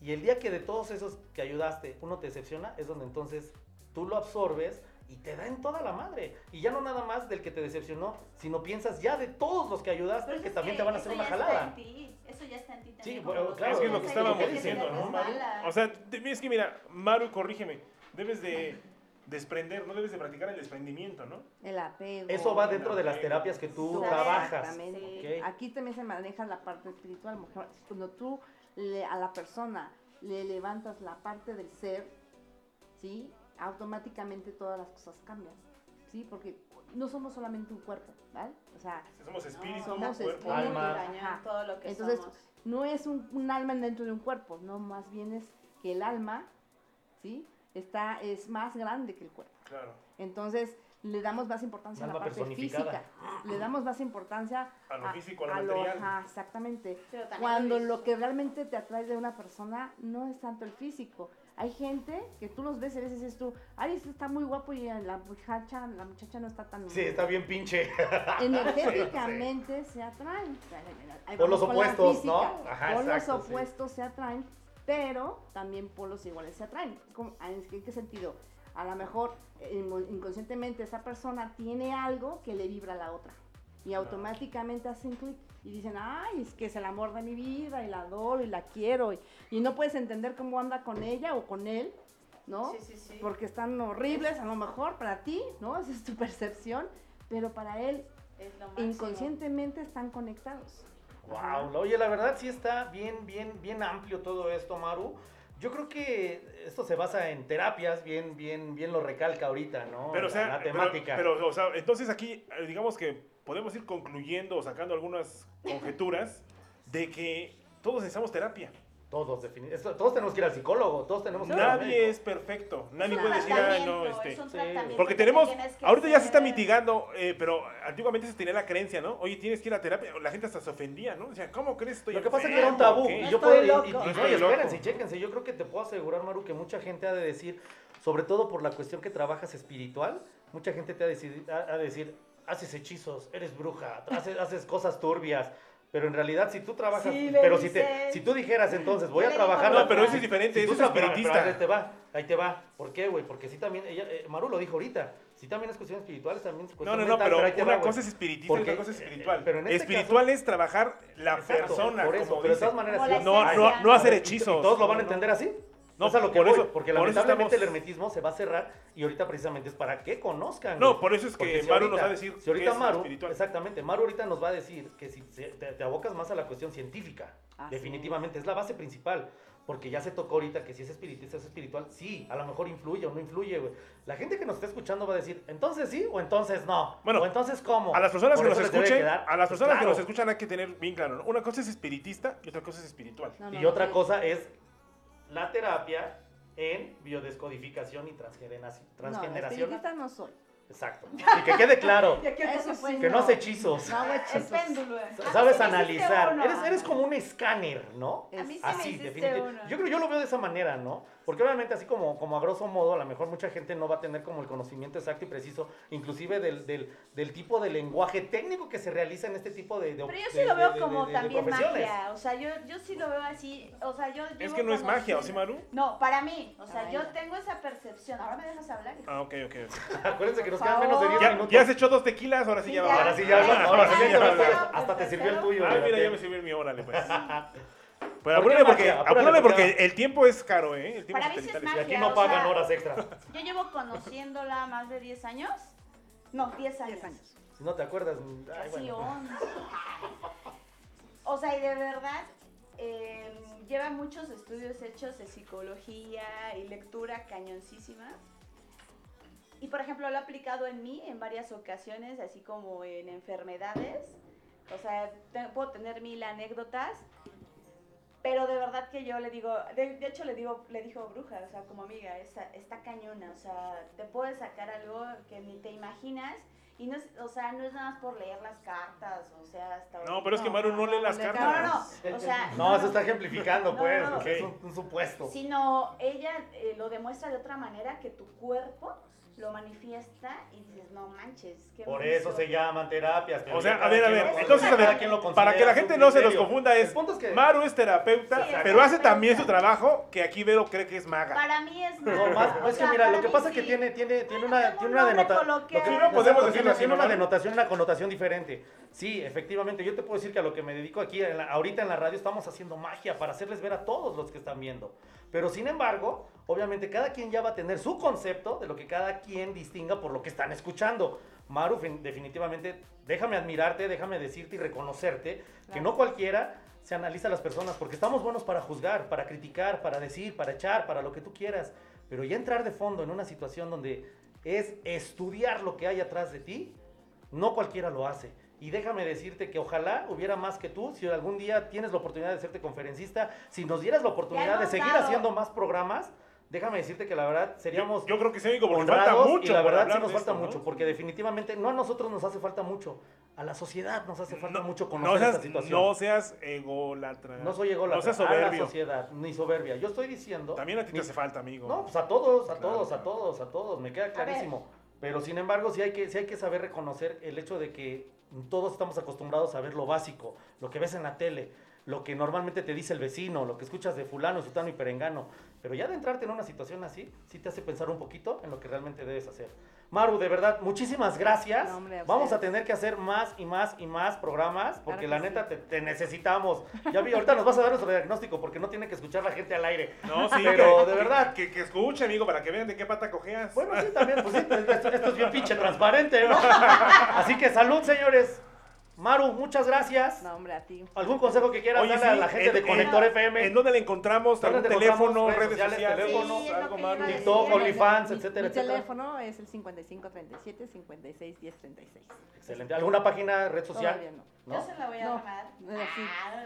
Y el día que de todos esos que ayudaste uno te decepciona, es donde entonces tú lo absorbes y te da en toda la madre. Y ya no nada más del que te decepcionó, sino piensas ya de todos los que ayudaste que también que te van a eso hacer una ya está jalada. en ti, Eso ya está en ti Sí, también. bueno, como claro, es que es lo que estábamos diciendo, ¿no, Maru? O sea, es que mira, Maru, corrígeme, debes de desprender, no debes de practicar el desprendimiento, ¿no? El apego. Eso va dentro de las terapias que tú trabajas. Exactamente. Ok. Aquí también se maneja la parte espiritual. mujer. Cuando tú le- a la persona le levantas la parte del ser, ¿sí? Automáticamente todas las cosas cambian, ¿sí? Porque no somos solamente un cuerpo, ¿vale? O sea, Somos espíritu, somos cuerpo. espíritu, Alma. Ajá. todo lo que Entonces, somos. no es un, un alma dentro de un cuerpo, no, más bien es que el alma, ¿sí? Está, es más grande que el cuerpo. Claro. Entonces, le damos más importancia a la parte física. Le damos más importancia A lo físico, a lo material. ajá, exactamente. Cuando lo lo que realmente te atrae de una persona no es tanto el físico. Hay gente que tú los ves y a veces dices tú, ay, este está muy guapo y la muchacha, la muchacha no está tan... Sí, está bien pinche. Energéticamente se atraen. Por los opuestos, ¿no? física. Ajá, Por los sí. opuestos se atraen, pero también polos iguales se atraen. ¿Cómo- ¿En qué, sentido? A lo mejor eh, inconscientemente esa persona tiene algo que le vibra a la otra y automáticamente hacen clic y dicen, ay, es que es el amor de mi vida y la adoro y la quiero y, y no puedes entender cómo anda con ella o con él, ¿no? Sí, sí, sí. Porque están horribles a lo mejor para ti, ¿no? Esa es tu percepción, pero para él Es lo máximo. inconscientemente están conectados. Wow, oye, la verdad sí está bien, bien, bien amplio todo esto, Maru. Yo creo que esto se basa en terapias, bien, bien, bien lo recalca ahorita, ¿no? Pero, o La- sea, la pero- temática. Pero, o sea, entonces aquí, eh, digamos que podemos ir concluyendo o sacando algunas conjeturas de que todos necesitamos terapia. Todos, defini- esto- todos tenemos que ir al psicólogo, todos tenemos que ir al Nadie médico. es perfecto. Nadie puede decir, ah, no, este. es Sí. Porque que tenemos, que ahorita ya se está mitigando, eh, pero antiguamente se tenía la creencia, ¿no? Oye, tienes que ir a terapia. La gente hasta se ofendía, ¿no? Decía, ¿cómo crees? Estoy Lo que pasa es que era un tabú. ¿qué? Y yo puedo, loco. y, y No y espérense, y chéquense. Yo creo que te puedo asegurar, Maru, que mucha gente ha de decir, sobre todo por la cuestión que trabajas espiritual, mucha gente te ha de decir, ha- ha de decir haces hechizos, eres bruja, haces, haces cosas turbias. Pero en realidad, si tú trabajas, Sí, pero si, te, si tú dijeras entonces, voy a trabajar. No, pero eso es diferente, si tú eso es espiritista. ahí te va, ahí te va. ¿Por qué, güey? Porque sí también, ella, eh, Maru lo dijo ahorita, sí también es cuestiones espirituales, también es No, cuestión no, no, mental, pero ahí te va, una cosa es espiritista y Porque, otra cosa es eh, espiritual. pero en este espiritual es trabajar la Exacto, persona, por eso, como pero de todas maneras, No, no, no hacer y- y hechizos. todos lo van a No, no. entender así. No, es a lo que por voy, eso- porque por eso lamentablemente estamos- el hermetismo se va a cerrar y ahorita precisamente es para que conozcan. No, por eso es que si Maru ahorita- nos va a decir Si ahorita es Maru, espiritual. exactamente, Maru ahorita nos va a decir que si se- te, te abocas más a la cuestión científica, Así definitivamente es la base principal. Porque ya se tocó ahorita que si es espiritista es espiritual, sí, a lo mejor influye o no influye, güey. La gente que nos está escuchando va a decir, entonces sí o entonces no. Bueno, o entonces cómo. A las personas Por que nos escuchen, quedar, a las pues, personas que nos escuchan hay que tener bien claro, ¿no? Una cosa es espiritista y otra cosa es espiritual. No, Y no, otra cosa es la terapia en biodescodificación y transgeneración. No, transgeneración. espiritista no soy. Exacto. Y que quede claro, Eso sí, que no hace hechizos. No hago Es hechizos. péndulo. eh. Sabes Ah, analizar. uno. Eres, eres como un escáner, ¿no? A mí sí Así, definitivamente. uno. Yo creo yo lo veo de esa manera, ¿no? Porque obviamente así como, como a grosso modo, a lo mejor mucha gente no va a tener como el conocimiento exacto y preciso, inclusive del, del, del tipo de lenguaje técnico que se realiza en este tipo de, de Pero yo sí de- lo veo de- como también magia. O sea, yo, yo sí lo veo así. O sea, yo. Es que no es magia, ¿o sí, Maru? No, para mí. O sea, yo tengo esa percepción. Ahora me dejas hablar. Ah, ok, ok. Acuérdense que nos quedan menos de 10 favor. ¿Ya, minutos. ¿Ya has hecho dos tequilas? Ahora sí Sí, ya va. Ahora sí ya, ahora sí ya, hasta, te sirvió el tuyo. Ah, mira, ya me sirvió el mío, órale, pues. Pero ¿Por qué apúrale porque, magia? Apúrale, apúrale porque- el tiempo es caro, ¿eh? El tiempo Para mí sí es satelital Y magia. aquí no o pagan sea, horas extra. Yo llevo conociéndola más de 10 años. No, 10 años. 10 años. Si no te acuerdas, ay, Casi bueno. 11. O sea, y de verdad, eh, lleva muchos estudios hechos de psicología y lectura cañoncísimas. Y por ejemplo, lo he aplicado en mí en varias ocasiones, así como en enfermedades. O sea, te- puedo tener mil anécdotas. Pero de verdad que yo le digo, de, de hecho le digo, le dijo bruja, o sea, como amiga, está, está cañona, o sea, te puede sacar algo que ni te imaginas. Y no es, o sea, no es nada más por leer las cartas, o sea, hasta No, pero es que Maru no lee las no, cartas. no, no. O sea, No, se está ejemplificando, No, pues. no, no. Es un, un supuesto. sino ella eh, lo demuestra de otra manera que tu cuerpo lo manifiesta y dices, no manches, qué Por eso hizo". se llaman terapias. O sea, a ver, a ver, entonces, a ver, para que la gente no se los criterio. confunda es, es que- Maru es terapeuta, Sí, pero hace también su trabajo que aquí Vero cree que es maga. Para mí es No, magia, más, o es que mira, lo que pasa es que tiene, tiene, tiene Bueno, una, tiene un una lo que- no podemos tiene- así, tiene una ¿no? denotación, una connotación diferente. Sí, efectivamente, yo te puedo decir que a lo que me dedico aquí, en la- ahorita en la radio, estamos haciendo magia para hacerles ver a todos los que están viendo. Pero sin embargo, obviamente cada quien ya va a tener su concepto de lo que cada quien distinga por lo que están escuchando. Maru, fin- definitivamente, déjame admirarte, déjame decirte y reconocerte que no cualquiera se analiza a las personas, porque estamos buenos para juzgar, para criticar, para decir, para echar, para lo que tú quieras. Pero ya entrar de fondo en una situación donde es estudiar lo que hay atrás de ti, no cualquiera lo hace. Y déjame decirte que ojalá hubiera más que tú, si algún día tienes la oportunidad de serte conferencista, si nos dieras la oportunidad de seguir haciendo más programas, déjame decirte que la verdad seríamos Yo creo que sí, amigo, porque falta mucho. y la verdad sí nos falta esto, ¿no? mucho, porque definitivamente no a nosotros nos hace falta mucho, a la sociedad nos hace falta No, mucho no conocer seas, esta situación. no seas ególatra. No soy ególatra, No seas a la soberbio. sociedad, ni soberbia. Yo estoy diciendo... También a ti te ni- hace falta, amigo. No, pues a todos, a Claro, todos, a todos, a todos, me queda clarísimo. Pero sin embargo, sí hay, que, sí hay que saber reconocer el hecho de que todos estamos acostumbrados a ver lo básico, lo que ves en la tele, lo que normalmente te dice el vecino, lo que escuchas de fulano, sutano y perengano. Pero ya de entrarte en una situación así, sí te hace pensar un poquito en lo que realmente debes hacer. Maru, de verdad, muchísimas gracias. No, hombre, a Vamos a tener que hacer más y más y más programas, porque Claro la neta sí. te, te necesitamos. Ya vi, ahorita nos vas a dar nuestro diagnóstico, porque no tiene que escuchar la gente al aire. No, sí, Pero que- de verdad. Que, que escuche, amigo, para que vean de qué pata cojeas. Bueno, sí, también, pues sí, esto, esto es bien pinche transparente, ¿no? Así que salud, señores. Maru, muchas gracias. No, hombre, a ti. ¿Algún consejo que quieras Oye, darle a sí, la gente en- de en- Conector FM? ¿En dónde le encontramos? ¿Dónde ¿Algún teléfono, Redes redes sociales, sociales? teléfonos, Sí, algo más. a. TikTok, OnlyFans, Mi- etcétera, Mi etcétera. teléfono es el 5537 56 10 36. Excelente. ¿Alguna página, red social? Todavía no. ¿No? Yo se la voy a No, armar. eh, sí. Ah,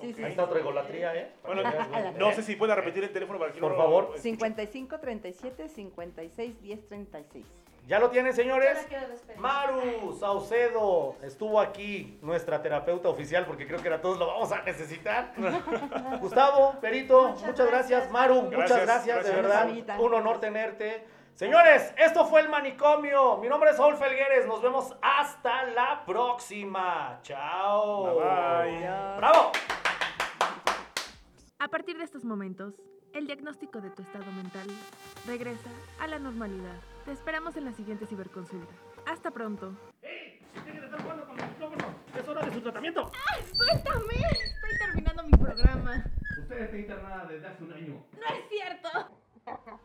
Sí, sí. Ahí está otra egolatría, ¿eh? Bueno, no sé si pueda repetir el teléfono para que Por no favor. lo- 55 37 56 10 36. ¿Ya lo tienen, señores? Maru Saucedo estuvo aquí, nuestra terapeuta oficial, porque creo que a todos lo vamos a necesitar. Gustavo, Perito, muchas, Muchas gracias. gracias. Maru, muchas Gracias, gracias, de verdad. Un honor tenerte. Señores, esto fue el manicomio. Mi nombre es Saúl Felgueres. Nos vemos hasta la próxima. Chao. Bye. ¡Bravo! A partir de estos momentos, el diagnóstico de tu estado mental regresa a la normalidad. Te esperamos en la siguiente ciberconsulta. Hasta pronto. ¡Ey! Estar con el micrófono! ¡Es hora de su tratamiento! ¡Ah, suéltame! Estoy terminando mi programa. Usted está internada desde hace un año. ¡No es cierto!